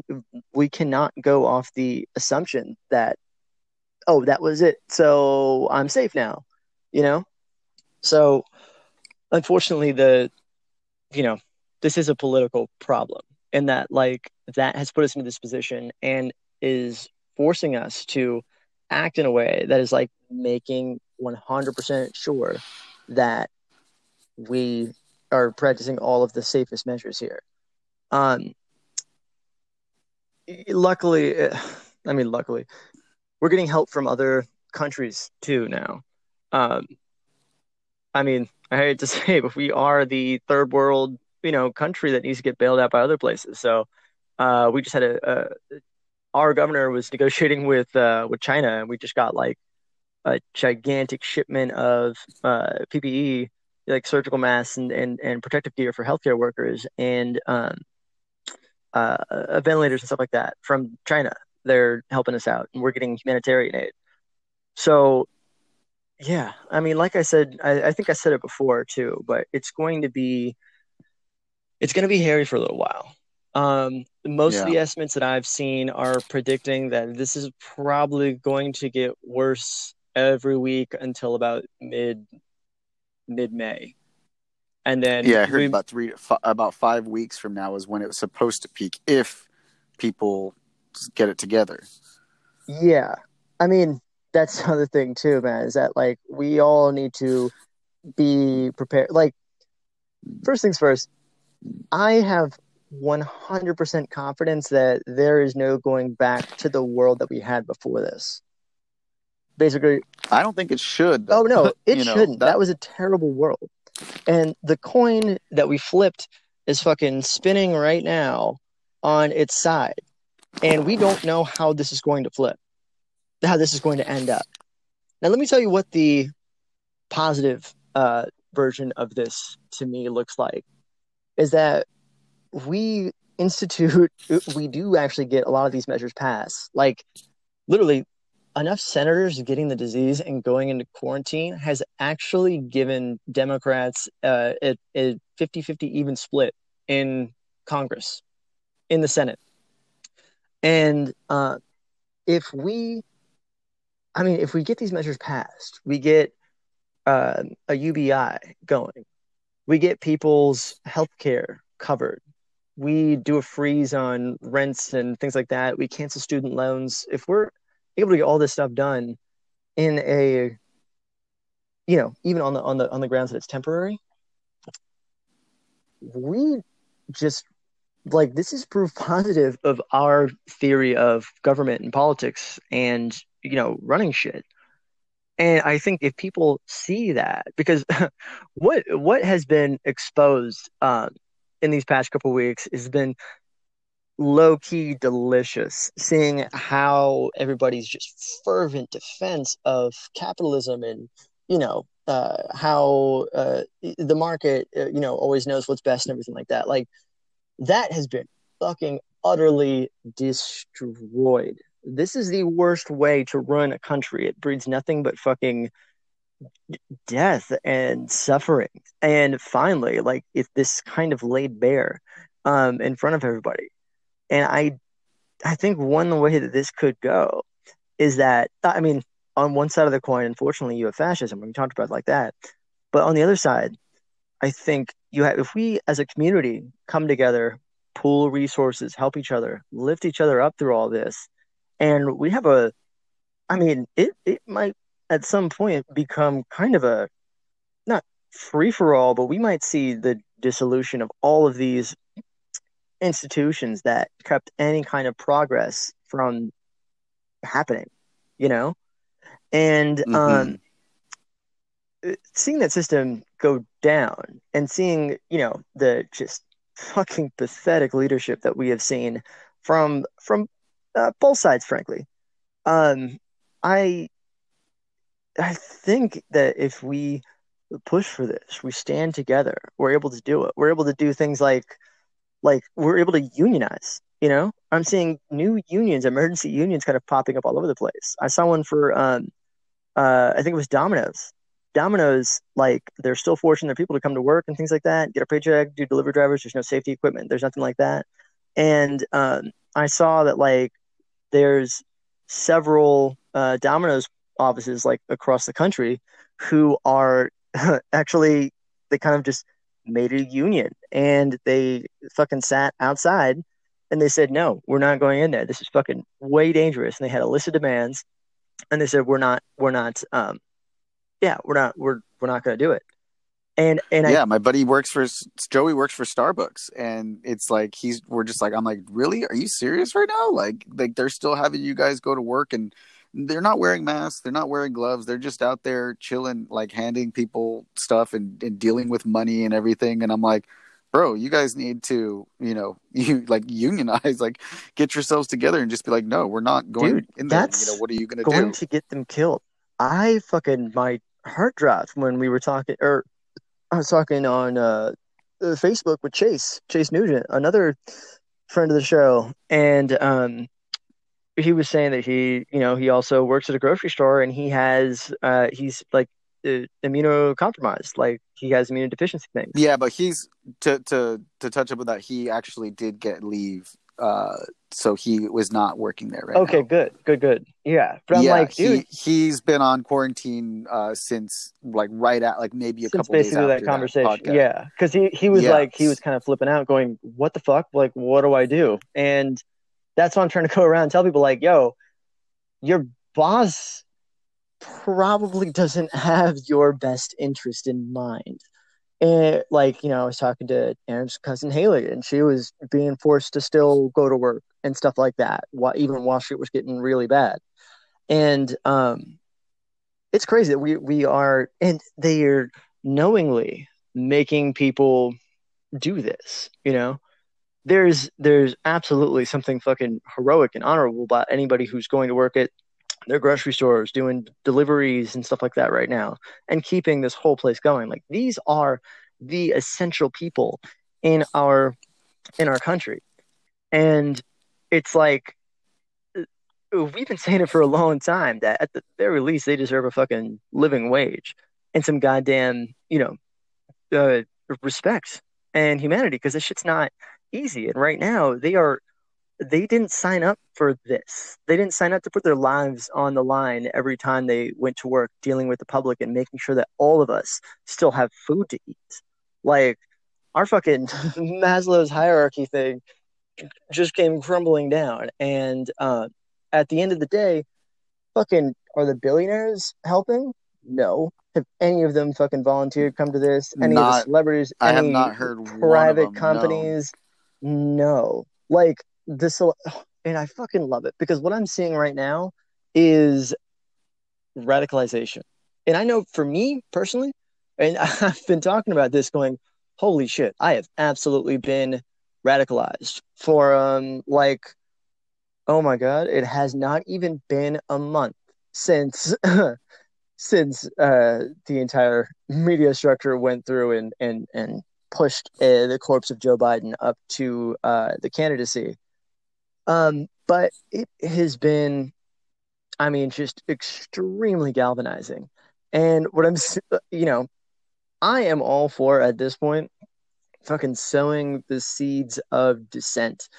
we cannot go off the assumption that, oh, that was it. So I'm safe now, you know? So unfortunately, the, you know, this is a political problem and that like that has put us into this position and is forcing us to act in a way that is like making 100% sure that we are practicing all of the safest measures here. Um, luckily, I mean, luckily, we're getting help from other countries too now. Um, I mean, I hate to say, but we are the third world, you know, country that needs to get bailed out by other places. So, uh, we just had a, a our governor was negotiating with uh, with China, and we just got like a gigantic shipment of uh, PPE, like surgical masks and, and, and protective gear for healthcare workers, and um, uh, uh, ventilators and stuff like that from China. They're helping us out, and we're getting humanitarian aid. So, yeah, I mean, like I said, I, I think I said it before too, but it's going to be it's going to be hairy for a little while. Um, most yeah. of the estimates that I've seen are predicting that this is probably going to get worse every week until about mid mid May, and then yeah, I heard we, about three f- about five weeks from now is when it was supposed to peak if people get it together. Yeah, I mean that's the other thing too, man. Is that like we all need to be prepared. Like first things first, I have 100% confidence that there is no going back to the world that we had before this. Basically, I don't think it should. Oh no, it shouldn't. Know, that... that was a terrible world. And the coin that we flipped is fucking spinning right now on its side. And we don't know how this is going to flip, how this is going to end up. Now, let me tell you what the positive uh, version of this to me looks like is that we institute we do actually get a lot of these measures passed like literally enough senators getting the disease and going into quarantine has actually given democrats uh, a, a 50-50 even split in congress in the senate and uh, if we i mean if we get these measures passed we get uh, a ubi going we get people's health care covered we do a freeze on rents and things like that. We cancel student loans. If we're able to get all this stuff done in a, you know, even on the on the on the grounds that it's temporary, we just like this is proof positive of our theory of government and politics and you know running shit. And I think if people see that, because what what has been exposed um, in these past couple weeks has been low key delicious seeing how everybody's just fervent defense of capitalism and you know uh, how uh, the market uh, you know always knows what's best and everything like that like that has been fucking utterly destroyed this is the worst way to run a country it breeds nothing but fucking death and suffering. And finally, like if this kind of laid bare um, in front of everybody. And I, I think one way that this could go is that I mean, on one side of the coin, unfortunately, you have fascism. We talked about like that, but on the other side, I think you have if we as a community come together, pool resources, help each other, lift each other up through all this, and we have a, I mean, it it might at some point become kind of a not free for all, but we might see the dissolution of all of these institutions that kept any kind of progress from happening, you know? And mm-hmm. um seeing that system go down and seeing you know the just fucking pathetic leadership that we have seen from from uh, both sides frankly um i i think that if we push for this we stand together we're able to do it we're able to do things like like we're able to unionize you know? I'm seeing new unions emergency unions kind of popping up all over the place. I saw one for um uh i think it was domino's. Domino's like they're still forcing their people to come to work and things like that get a paycheck do delivery drivers there's no safety equipment there's nothing like that. And um i saw that like there's several uh domino's offices like across the country who are actually they kind of just made a union and they fucking sat outside and they said no we're not going in there. This is fucking way dangerous. And they had a list of demands and they said we're not we're not um yeah we're not we're we're not going to do it. And and yeah I, my buddy works for joey works for starbucks and it's like he's we're just like i'm like really? Are you serious right now? Like like they're still having you guys go to work and they're not wearing masks. They're not wearing gloves. They're just out there chilling like handing people stuff and, and dealing with money and everything. And i'm like bro you guys need to you know you like unionize like get yourselves together and just be like no we're not going Dude, in there. That's you know what are you gonna going do? Going to get them killed. I fucking my heart dropped when we were talking or i was talking on uh uh, facebook with chase chase nugent another friend of the show. And um he was saying that he you know he also works at a grocery store and he has uh he's like uh, immunocompromised like he has immunodeficiency things yeah but he's to to to touch up with that he actually did get leave uh so he was not working there right okay now. good good good yeah but i'm like dude he he's been on quarantine uh since like right at like maybe a couple days basically after that conversation podcast. yeah because he he was Yeah. like he was kind of flipping out going what the fuck like what do i do and that's why i'm trying to go around and tell people like yo your boss probably doesn't have your best interest in mind. And like you know i was talking to aaron's cousin haley and she was being forced to still go to work and stuff like that even while shit was getting really bad. And um it's crazy that we we are and they are knowingly making people do this you know? There's there's absolutely something fucking heroic and honorable about anybody who's going to work at their grocery stores doing deliveries and stuff like that right now and keeping this whole place going. Like these are the essential people in our in our country. And it's like uh, we've been saying it for a long time that at the very least they deserve a fucking living wage and some goddamn you know uh, respect and humanity because this shit's not easy. And right now they are they didn't sign up for this. They didn't sign up to put their lives on the line every time they went to work dealing with the public and making sure that all of us still have food to eat. Like our fucking maslow's hierarchy thing just came crumbling down. And uh, at the end of the day fucking are the billionaires helping? No. Have any of them fucking volunteered come to this? Any of the celebrities? I have any not heard private them, no. companies? No. Like this and i fucking love it because what i'm seeing right now is radicalization. And i know for me personally and i've been talking about this going holy shit i have absolutely been radicalized for um like oh my god it has not even been a month since since uh the entire media structure went through and and and pushed uh, the corpse of Joe Biden up to uh the candidacy um but it has been i mean just extremely galvanizing and what i'm you know i am all for at this point fucking sowing the seeds of dissent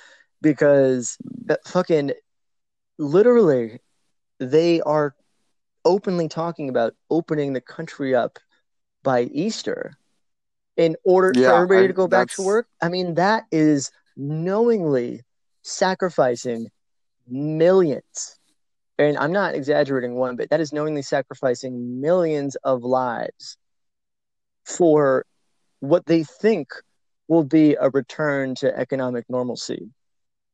because uh, fucking literally they are openly talking about opening the country up by Easter in order Yeah, for everybody I- to go back to work. I mean, that is knowingly sacrificing millions. And I'm not exaggerating one bit. That is knowingly sacrificing millions of lives for what they think will be a return to economic normalcy.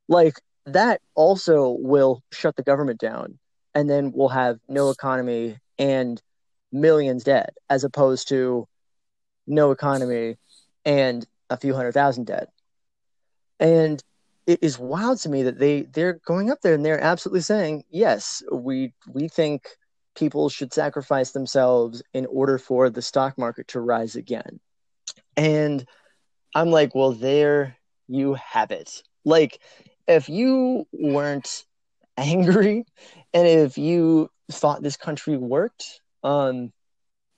Like that also will shut the government down and then we'll have no economy and millions dead, as opposed to no economy and a few hundred thousand dead. And it is wild to me that they they're going up there and they're absolutely saying, yes, we we think people should sacrifice themselves in order for the stock market to rise again. And I'm like, well, there you have it. Like, if you weren't angry and if you thought this country worked, um,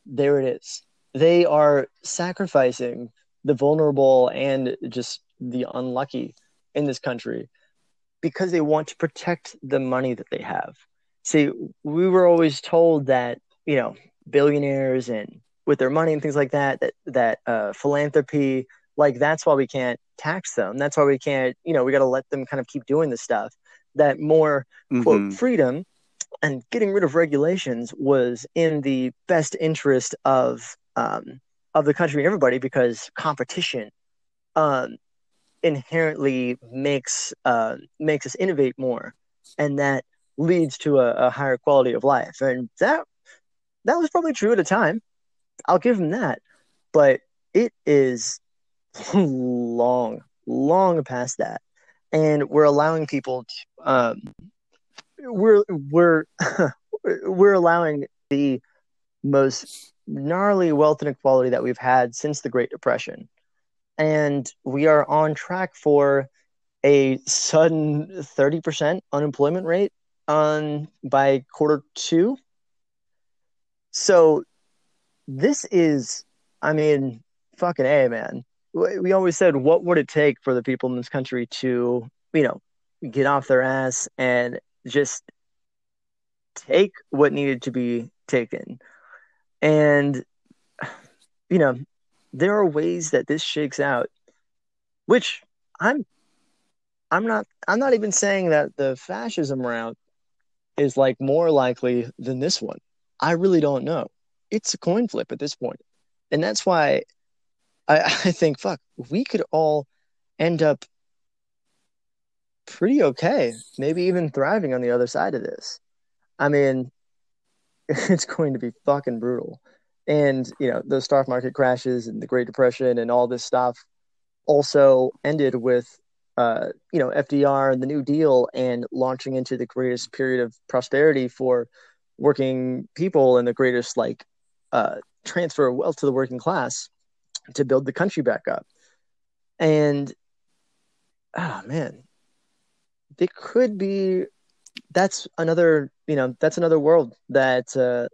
there it is. They are sacrificing the vulnerable and just the unlucky in this country because they want to protect the money that they have. See, we were always told that, you know, billionaires and with their money and things like that, that that uh, philanthropy, like that's why we can't tax them. That's why we can't, you know, we got to let them kind of keep doing this stuff. That more mm-hmm. quote freedom and getting rid of regulations was in the best interest of um, of the country and everybody because competition um, inherently makes uh, makes us innovate more, and that leads to a, a higher quality of life. And that that was probably true at a time. I'll give him that, but it is long, long past that, and we're allowing people to. Um, we're we're we're allowing the most gnarly wealth inequality that we've had since the Great Depression and we are on track for a sudden 30% unemployment rate on by quarter two. So this is, I mean, fucking a man. We always said, what would it take for the people in this country to, you know, get off their ass and just take what needed to be taken, and you know, there are ways that this shakes out, which I'm I'm not I'm not even saying that the fascism route is like more likely than this one. I really don't know. It's a coin flip at this point. And that's why I, I think fuck, we could all end up pretty okay, maybe even thriving on the other side of this. I mean, it's going to be fucking brutal and you know the stock market crashes and the Great Depression and all this stuff also ended with uh, you know FDR and the New Deal and launching into the greatest period of prosperity for working people and the greatest like uh, transfer of wealth to the working class to build the country back up. And oh man, it could be that's another you know that's another world that uh,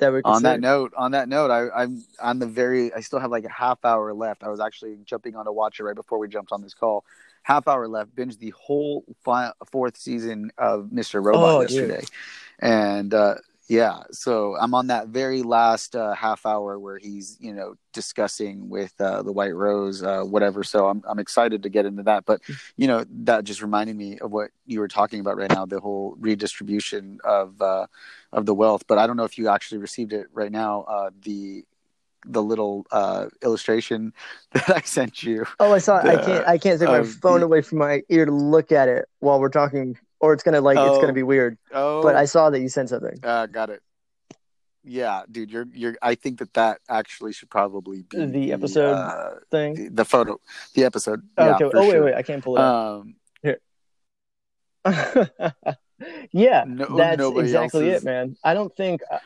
that we on that note on that note I, i'm on the very i still have like a half hour left. I was actually jumping on to watch it right before we jumped on this call. Half hour left binge the whole fi- fourth season of mr robot oh, yesterday. Dude. and uh, yeah, so I'm on that very last uh, half hour where he's, you know, discussing with uh, the White Rose, uh, whatever. So I'm I'm excited to get into that. But you know, that just reminded me of what you were talking about right now, the whole redistribution of uh, of the wealth. But I don't know if you actually received it right now. Uh, the the little uh, illustration that I sent you. Oh, I saw. The, I can't. I can't take my phone the, away from my ear to look at it while we're talking or it's gonna like oh, it's gonna be weird. Oh, but I saw that you sent something. Uh, got it. Yeah, dude, you're you're. I think that that actually should probably be the episode uh, thing, the, the, photo, the episode. Oh, yeah, okay. Oh wait, sure. wait, I can't pull it. Um, Here. yeah, no, that's exactly it, man. I don't think. Uh,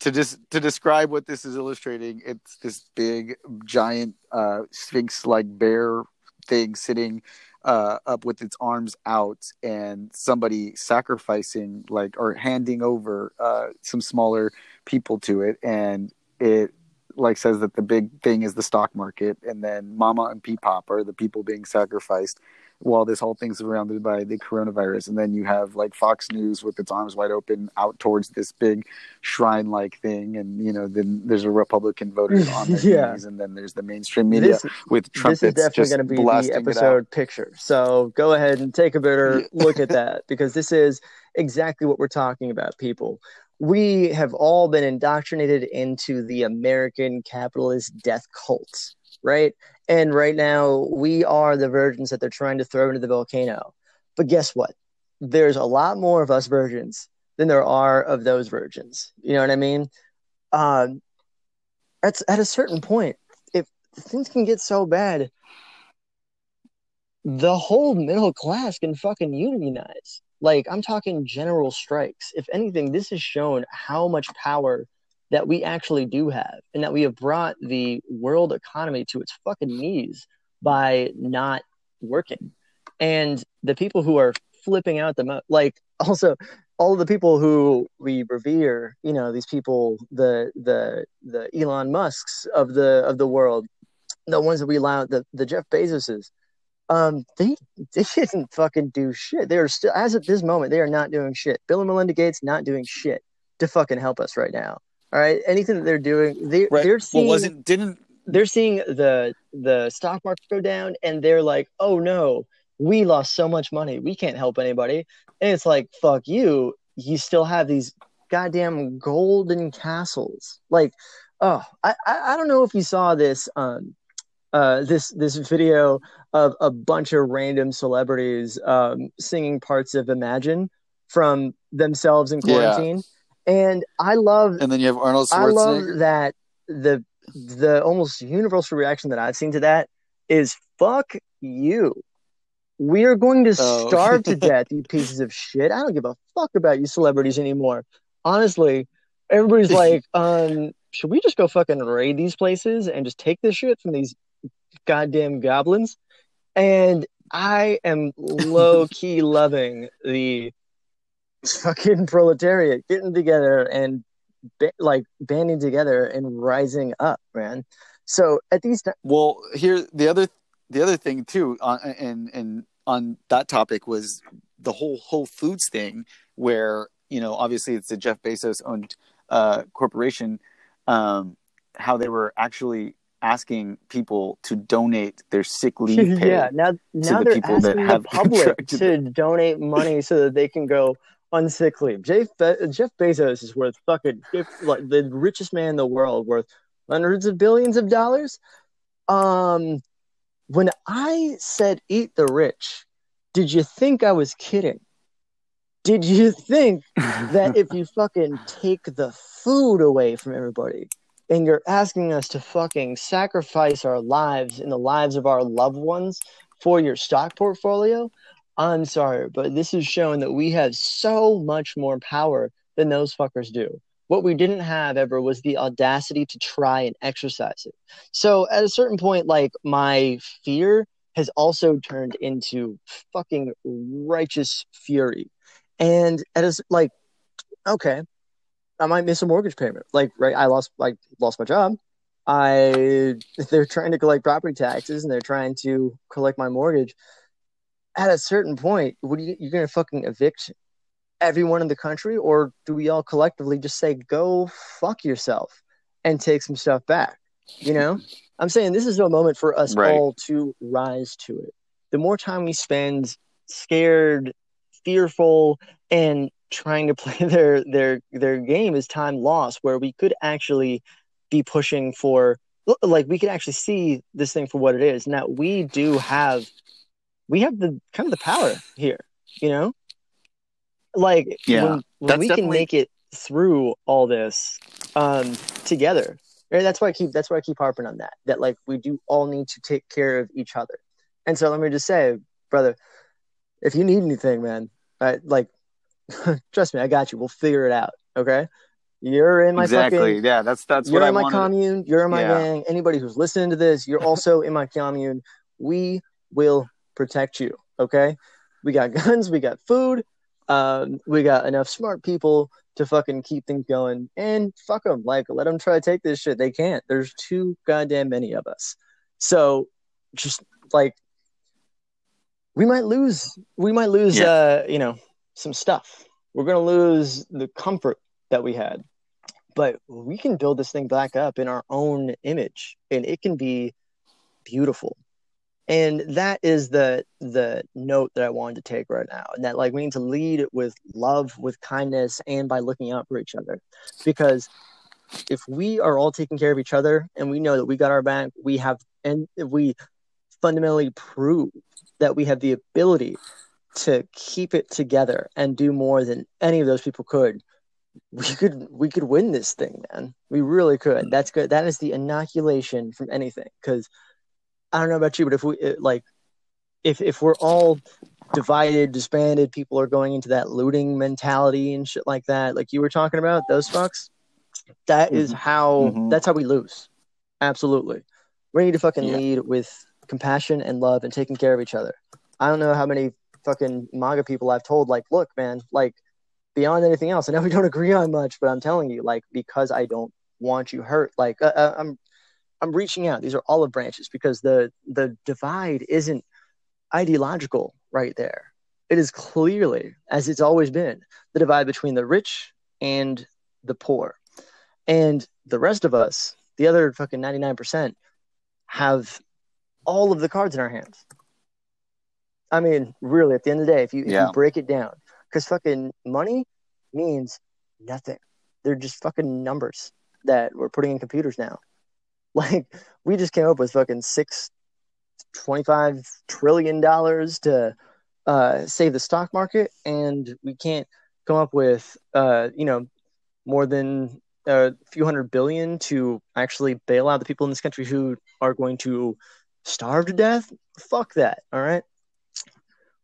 to just to describe what this is illustrating, it's this big, giant, uh, sphinx-like bear thing sitting uh, up with its arms out and somebody sacrificing like or handing over uh, some smaller people to it. And it like says that the big thing is the stock market. And then mama and P-pop are the people being sacrificed while this whole thing's surrounded by the coronavirus. And then you have like Fox News with its arms wide open out towards this big shrine like thing. And, you know, then there's a Republican voter on their yeah. knees. And then there's the mainstream media this, with trumpets. This is definitely going to be the episode picture. So go ahead and take a better look at that because this is exactly what we're talking about, people. We have all been indoctrinated into the American capitalist death cult, right? And right now, we are the virgins that they're trying to throw into the volcano. But guess what? There's a lot more of us virgins than there are of those virgins. You know what I mean? um, at at a certain point, if things can get so bad, the whole middle class can fucking unionize. Like I'm talking general strikes. If anything, this has shown how much power that we actually do have, and that we have brought the world economy to its fucking knees by not working. And the people who are flipping out the most, like also all the people who we revere, you know, these people, the the the Elon Musk's of the of the world, the ones that we allow, the the Jeff Bezoses, um, they they didn't fucking do shit. They are still, as of this moment, they are not doing shit. Bill and Melinda Gates not doing shit to fucking help us right now. All right, anything that they're doing, they Right. they're seeing well, wasn't didn't they're seeing the the stock market go down and they're like oh no we lost so much money. We can't help anybody. And it's like fuck you. You still have these goddamn golden castles. Like oh i i, I don't know if you saw this um uh this this video of a bunch of random celebrities um singing parts of imagine from themselves in Yeah. And i love and then you have Arnold I love Schwarzenegger. that the the almost universal reaction that I've seen to that is fuck you. We are going to Oh. starve to death, you pieces of shit. I don't give a fuck about you celebrities anymore. Honestly, everybody's like, um, should we just go fucking raid these places and just take this shit from these goddamn goblins? And I am low key loving the fucking proletariat getting together and ba- like banding together and rising up, man. So at these ti- Well, here the other the other thing too on and and on that topic was the whole Whole Foods thing, where you know obviously it's a Jeff Bezos owned uh, corporation. Um, how they were actually asking people to donate their sick leave pay. yeah, now now the they're people that have the public to donate money so that they can go on sick leave. Jeff Be- Jeff Bezos is worth fucking like the richest man in the world, worth hundreds of billions of dollars. Um, when I said eat the rich, did you think I was kidding? Did you think that if you fucking take the food away from everybody and you're asking us to fucking sacrifice our lives and the lives of our loved ones for your stock portfolio, I'm sorry, but this is showing that we have so much more power than those fuckers do. What we didn't have ever was the audacity to try and exercise it. So at a certain point, like my fear has also turned into fucking righteous fury. And at a, s- like, okay, I might miss a mortgage payment. Like, right, I lost like lost my job. I they're trying to collect property taxes and they're trying to collect my mortgage. At a certain point, what do you you're gonna fucking evict everyone in the country, or do we all collectively just say go fuck yourself and take some stuff back? You know, I'm saying this is a moment for us Right. all to rise to it. The more time we spend scared, fearful, and trying to play their their their game is time lost where we could actually be pushing for like we could actually see this thing for what it is and that we do have we have the kind of the power here you know like Yeah, when, when we can make it through all this um together right? that's why i keep that's why i keep harping on that that like we do all need to take care of each other and so let me just say brother if you need anything man I, like trust me i got you we'll figure it out okay you're in my exactly. fucking yeah, that's that's you're what I in my wanted. commune. You're in my Yeah. gang. Anybody who's listening to this, you're also in my commune. We will protect you. Okay. We got guns. We got food. Um, we got enough smart people to fucking keep things going. And fuck them. Like, let them try to take this shit. They can't. There's too goddamn many of us. So, just like, we might lose. We might lose. Yeah. Uh, you know, some stuff. We're gonna lose the comfort that we had but we can build this thing back up in our own image and it can be beautiful and that is the the note that i wanted to take right now and that like we need to lead with love with kindness and by looking out for each other because if we are all taking care of each other and we know that we got our back we have and we fundamentally prove that we have the ability to keep it together and do more than any of those people could we could we could win this thing, man. We really could. That's good. That is the inoculation from anything. Because I don't know about you, but if we like, if if we're all divided, disbanded, people are going into that looting mentality and shit like that, like you were talking about, those fucks. That is how. Mhm. That's how we lose. Absolutely. We need to fucking Yeah. lead with compassion and love and taking care of each other. I don't know how many fucking MAGA people I've told, like, look, man, like, beyond anything else, I know we don't agree on much, but I'm telling you, like, because I don't want you hurt, like, uh, uh, I'm, I'm reaching out. These are olive branches because the the divide isn't ideological right there. It is clearly, as it's always been, the divide between the rich and the poor, and the rest of us, the other fucking ninety nine percent, have all of the cards in our hands. I mean, really, at the end of the day, if you, if Yeah. you break it down, because fucking money means nothing. They're just fucking numbers that we're putting in computers now. Like, we just came up with fucking six, $25 trillion to uh, save the stock market, and we can't come up with, uh, you know, more than a few hundred billion to actually bail out the people in this country who are going to starve to death. Fuck that. All right.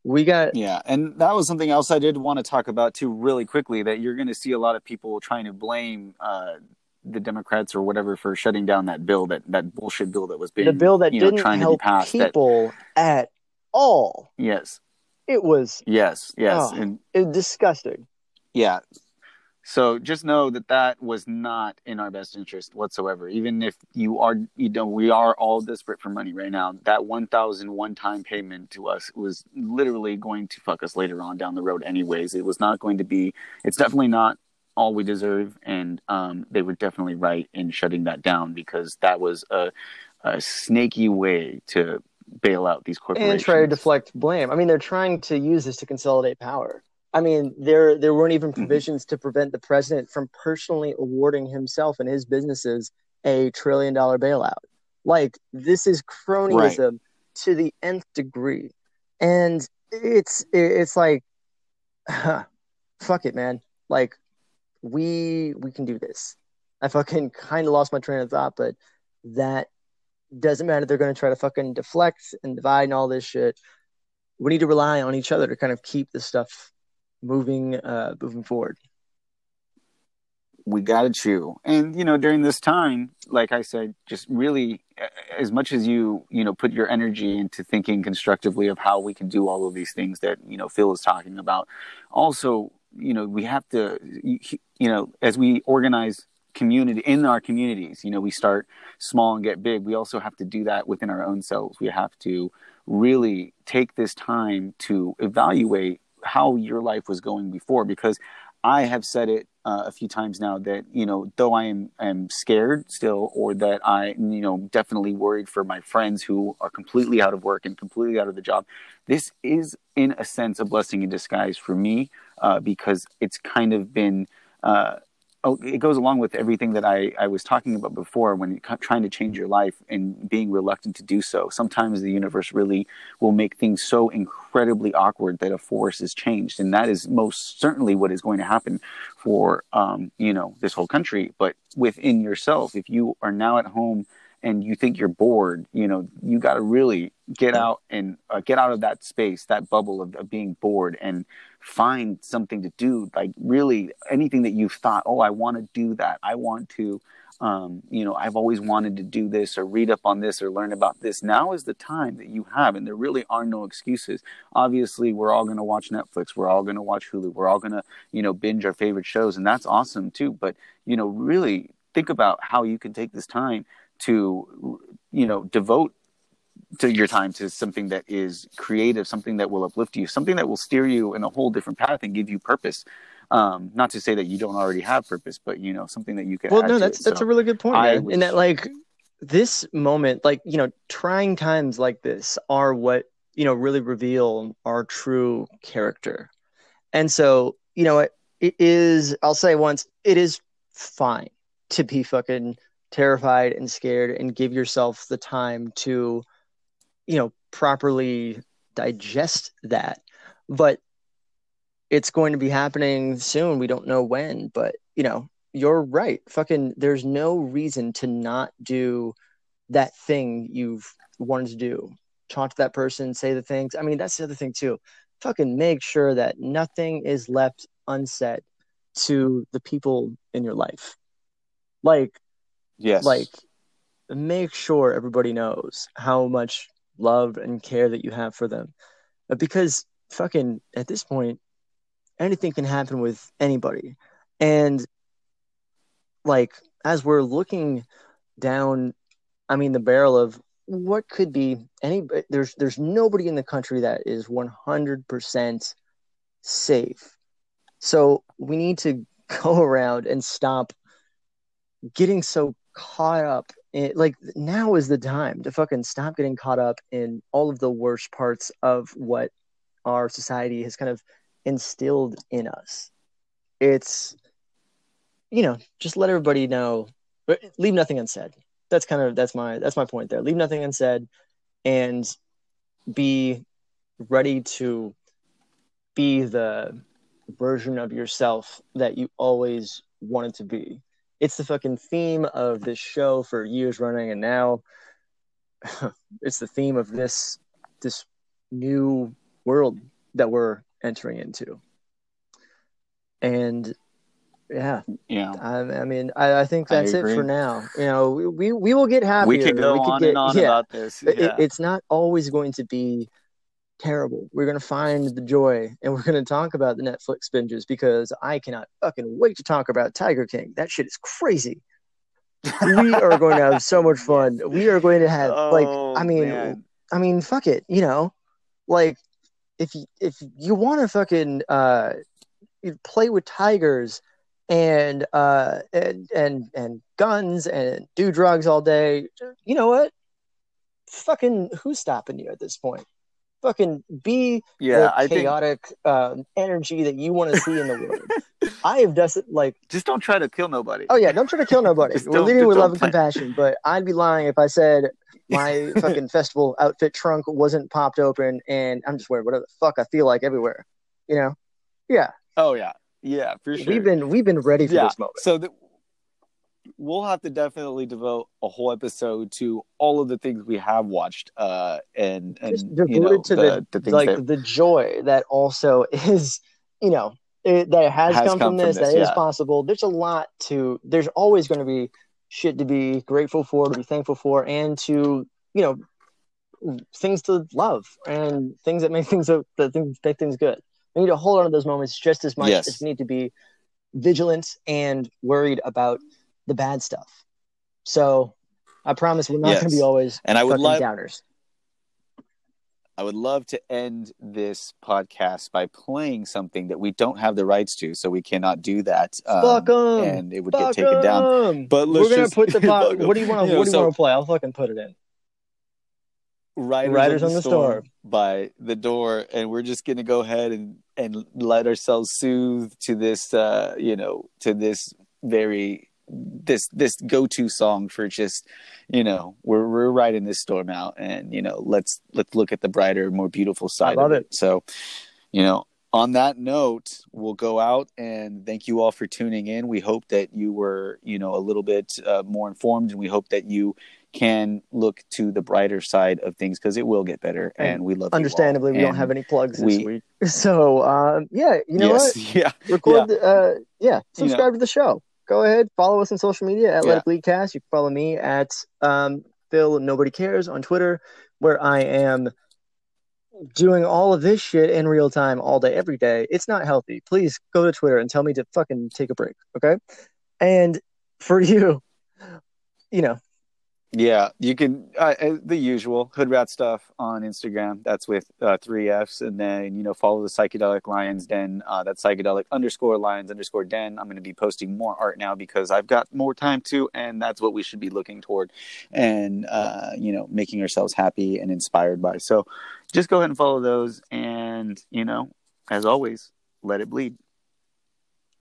We got Yeah, and that was something else I did want to talk about too, really quickly. That you're going to see a lot of people trying to blame uh, the Democrats or whatever for shutting down that bill, that that bullshit bill that was being the bill that you know, didn't trying to be help passed. That, people at all. yes, It was yes, yes, Oh. and it, disgusting. yeah. So just know that that was not in our best interest whatsoever. Even if you are, you know, we are all desperate for money right now. That one thousand one-time payment to us was literally going to fuck us later on down the road. Anyways, it was not going to be. It's definitely not all we deserve, and um, they were definitely right in shutting that down because that was a, a snaky way to bail out these corporations And try to deflect blame. I mean, they're trying to use this to consolidate power. I mean, there there weren't even Mhm. provisions to prevent the president from personally awarding himself and his businesses a trillion dollar bailout. Like this is cronyism to the nth degree, and it's it's like, fuck it, man. Like we we can do this. I fucking kind of lost my train of thought, but that doesn't matter. They're going to try to fucking deflect and divide and all this shit. We need to rely on each other to kind of keep this stuff moving, uh, moving forward. we got to chew and you know during this time like i said just really as much as you you know put your energy into thinking constructively of how we can do all of these things that you know phil is talking about also you know we have to you know as we organize community in our communities you know we start small and get big we also have to do that within our own selves. We have to really take this time to evaluate how your life was going before because i have said it uh, a few times now that you know though i am am scared still or that i you know definitely worried for my friends who are completely out of work and completely out of the job this is in a sense a blessing in disguise for me uh, because it's kind of been uh, it goes along with everything that I, I was talking about before when trying to change your life and being reluctant to do so. Sometimes the universe really will make things so incredibly awkward that a force is changed. And that is most certainly what is going to happen for, um, you know, this whole country. But within yourself, if you are now at home and you think you're bored, you know, you got to really get out and uh, get out of that space, that bubble of, of being bored and find something to do like really anything that you've thought oh i want to do that. I want to um, you know i've always wanted to do this or read up on this or learn about this. Now is the time that you have and there really are no excuses. Obviously we're all going to watch netflix. We're all going to watch hulu. We're all going to you know binge our favorite shows and that's awesome too. But you know really think about how you can take this time to you know devote to your time to something that is creative, something that will uplift you, something that will steer you in a whole different path and give you purpose. Um, not to say that you don't already have purpose, but you know something that you can. Well, no, that's that's So a really good point, I man. was- In that, like, this moment, like you know, trying times like this are what you know really reveal our true character. And so, you know, it, it is. I'll say once, it is fine to be fucking terrified and scared and give yourself the time to, you know, properly digest that. But it's going to be happening soon. We don't know when, but you know, you're right. Fucking, there's no reason to not do that thing you've wanted to do. Talk to that person, say the things. I mean, that's the other thing too. Fucking make sure that nothing is left unsaid to the people in your life. Like, Yes. like, make sure everybody knows how much love and care that you have for them. But because fucking at this point, anything can happen with anybody. And like as we're looking down, I mean the barrel of what could be any there's there's nobody in the country that is 100% safe. So we need to go around and stop getting so caught up in like now is the time to fucking stop getting caught up in all of the worst parts of what our society has kind of instilled in us. It's you know, just let everybody know leave nothing unsaid. That's kind of that's my that's my point there. Leave nothing unsaid and be ready to be the version of yourself that you always wanted to be. It's the fucking theme of this show for years running and now it's the theme of this this new world that we're entering into. And yeah, yeah. I, I mean, I, I think I that's it for now. You know, we, we, we will get happier. We could go could on get- and on yeah. about this. It- it's not always going to be terrible. We're going to find the joy and we're going to talk about the Netflix binges because I cannot fucking wait to talk about Tiger King. That shit is crazy. we are going to have so much fun. We are going to have like Oh, I mean man. I mean fuck it, you know. Like if you if you want to fucking uh play with tigers and uh and and and guns and do drugs all day, you know what? Fucking who's stopping you at this point? Fucking be yeah, the I think chaotic uh, energy that you want to see in the world. I have it like just don't try to kill nobody. Oh yeah, don't try to kill nobody. We're leading with love and plan. compassion, but I'd be lying if I said my fucking festival outfit trunk wasn't popped open and I'm just wearing whatever the fuck I feel like everywhere. You know? Yeah. Oh yeah, yeah, for sure. We've been we've been ready for yeah. this moment. So the, we'll have to definitely devote a whole episode to all of the things we have watched, uh, and and Just you know, to the, the things like that the joy that also is, you know, it, that has, Has come, come from from this, this, that is yeah. possible. There's a lot to there's always going to be shit to be grateful for, to be thankful for, and to, you know, things to love and things that make things that things make things good. We need to hold on to those moments just as much Yes. as we need to be vigilant and worried about the bad stuff. So I promise we're not Yes. going to be always and I would love downers. I would love to end this podcast by playing something that we don't have the rights to, so we cannot do that. um, Fuck 'em. and it would Fuck get taken down. But we're let's gonna just- put the po- what do you want to what do you so- want to play? I'll fucking put it in. Riders, Riders on, on the, the storm, Storm. by the door, and we're just gonna go ahead and and let ourselves soothe to this, uh, you know, to this very this this go to song for just, you know, we're we're riding this storm out, and you know, let's let's look at the brighter, more beautiful side love of it. it. So, you know. On that note, we'll go out and thank you all for tuning in. We hope that you were, you know, a little bit uh, more informed, and we hope that you can look to the brighter side of things because it will get better And and, we love. Understandably, we don't have any plugs this we- week. So um, yeah, you know yes, what? yeah Record the, uh yeah, You know. subscribe to the show. Go ahead, follow us on social media at Yeah. Let It Bleed Cast. You can follow me at um Phil Nobody Cares on Twitter, where I am doing all of this shit in real time all day, every day. It's not healthy. Please go to Twitter and tell me to fucking take a break, okay? And for you, you know, yeah you can uh, the usual hood rat stuff on instagram that's with uh, three f's and then you know follow the psychedelic lions den uh, that's psychedelic underscore lions underscore den. I'm going to be posting more art now because i've got more time to and that's what we should be looking toward and uh, you know making ourselves happy and inspired by. So just go ahead and follow those and you know as always let it bleed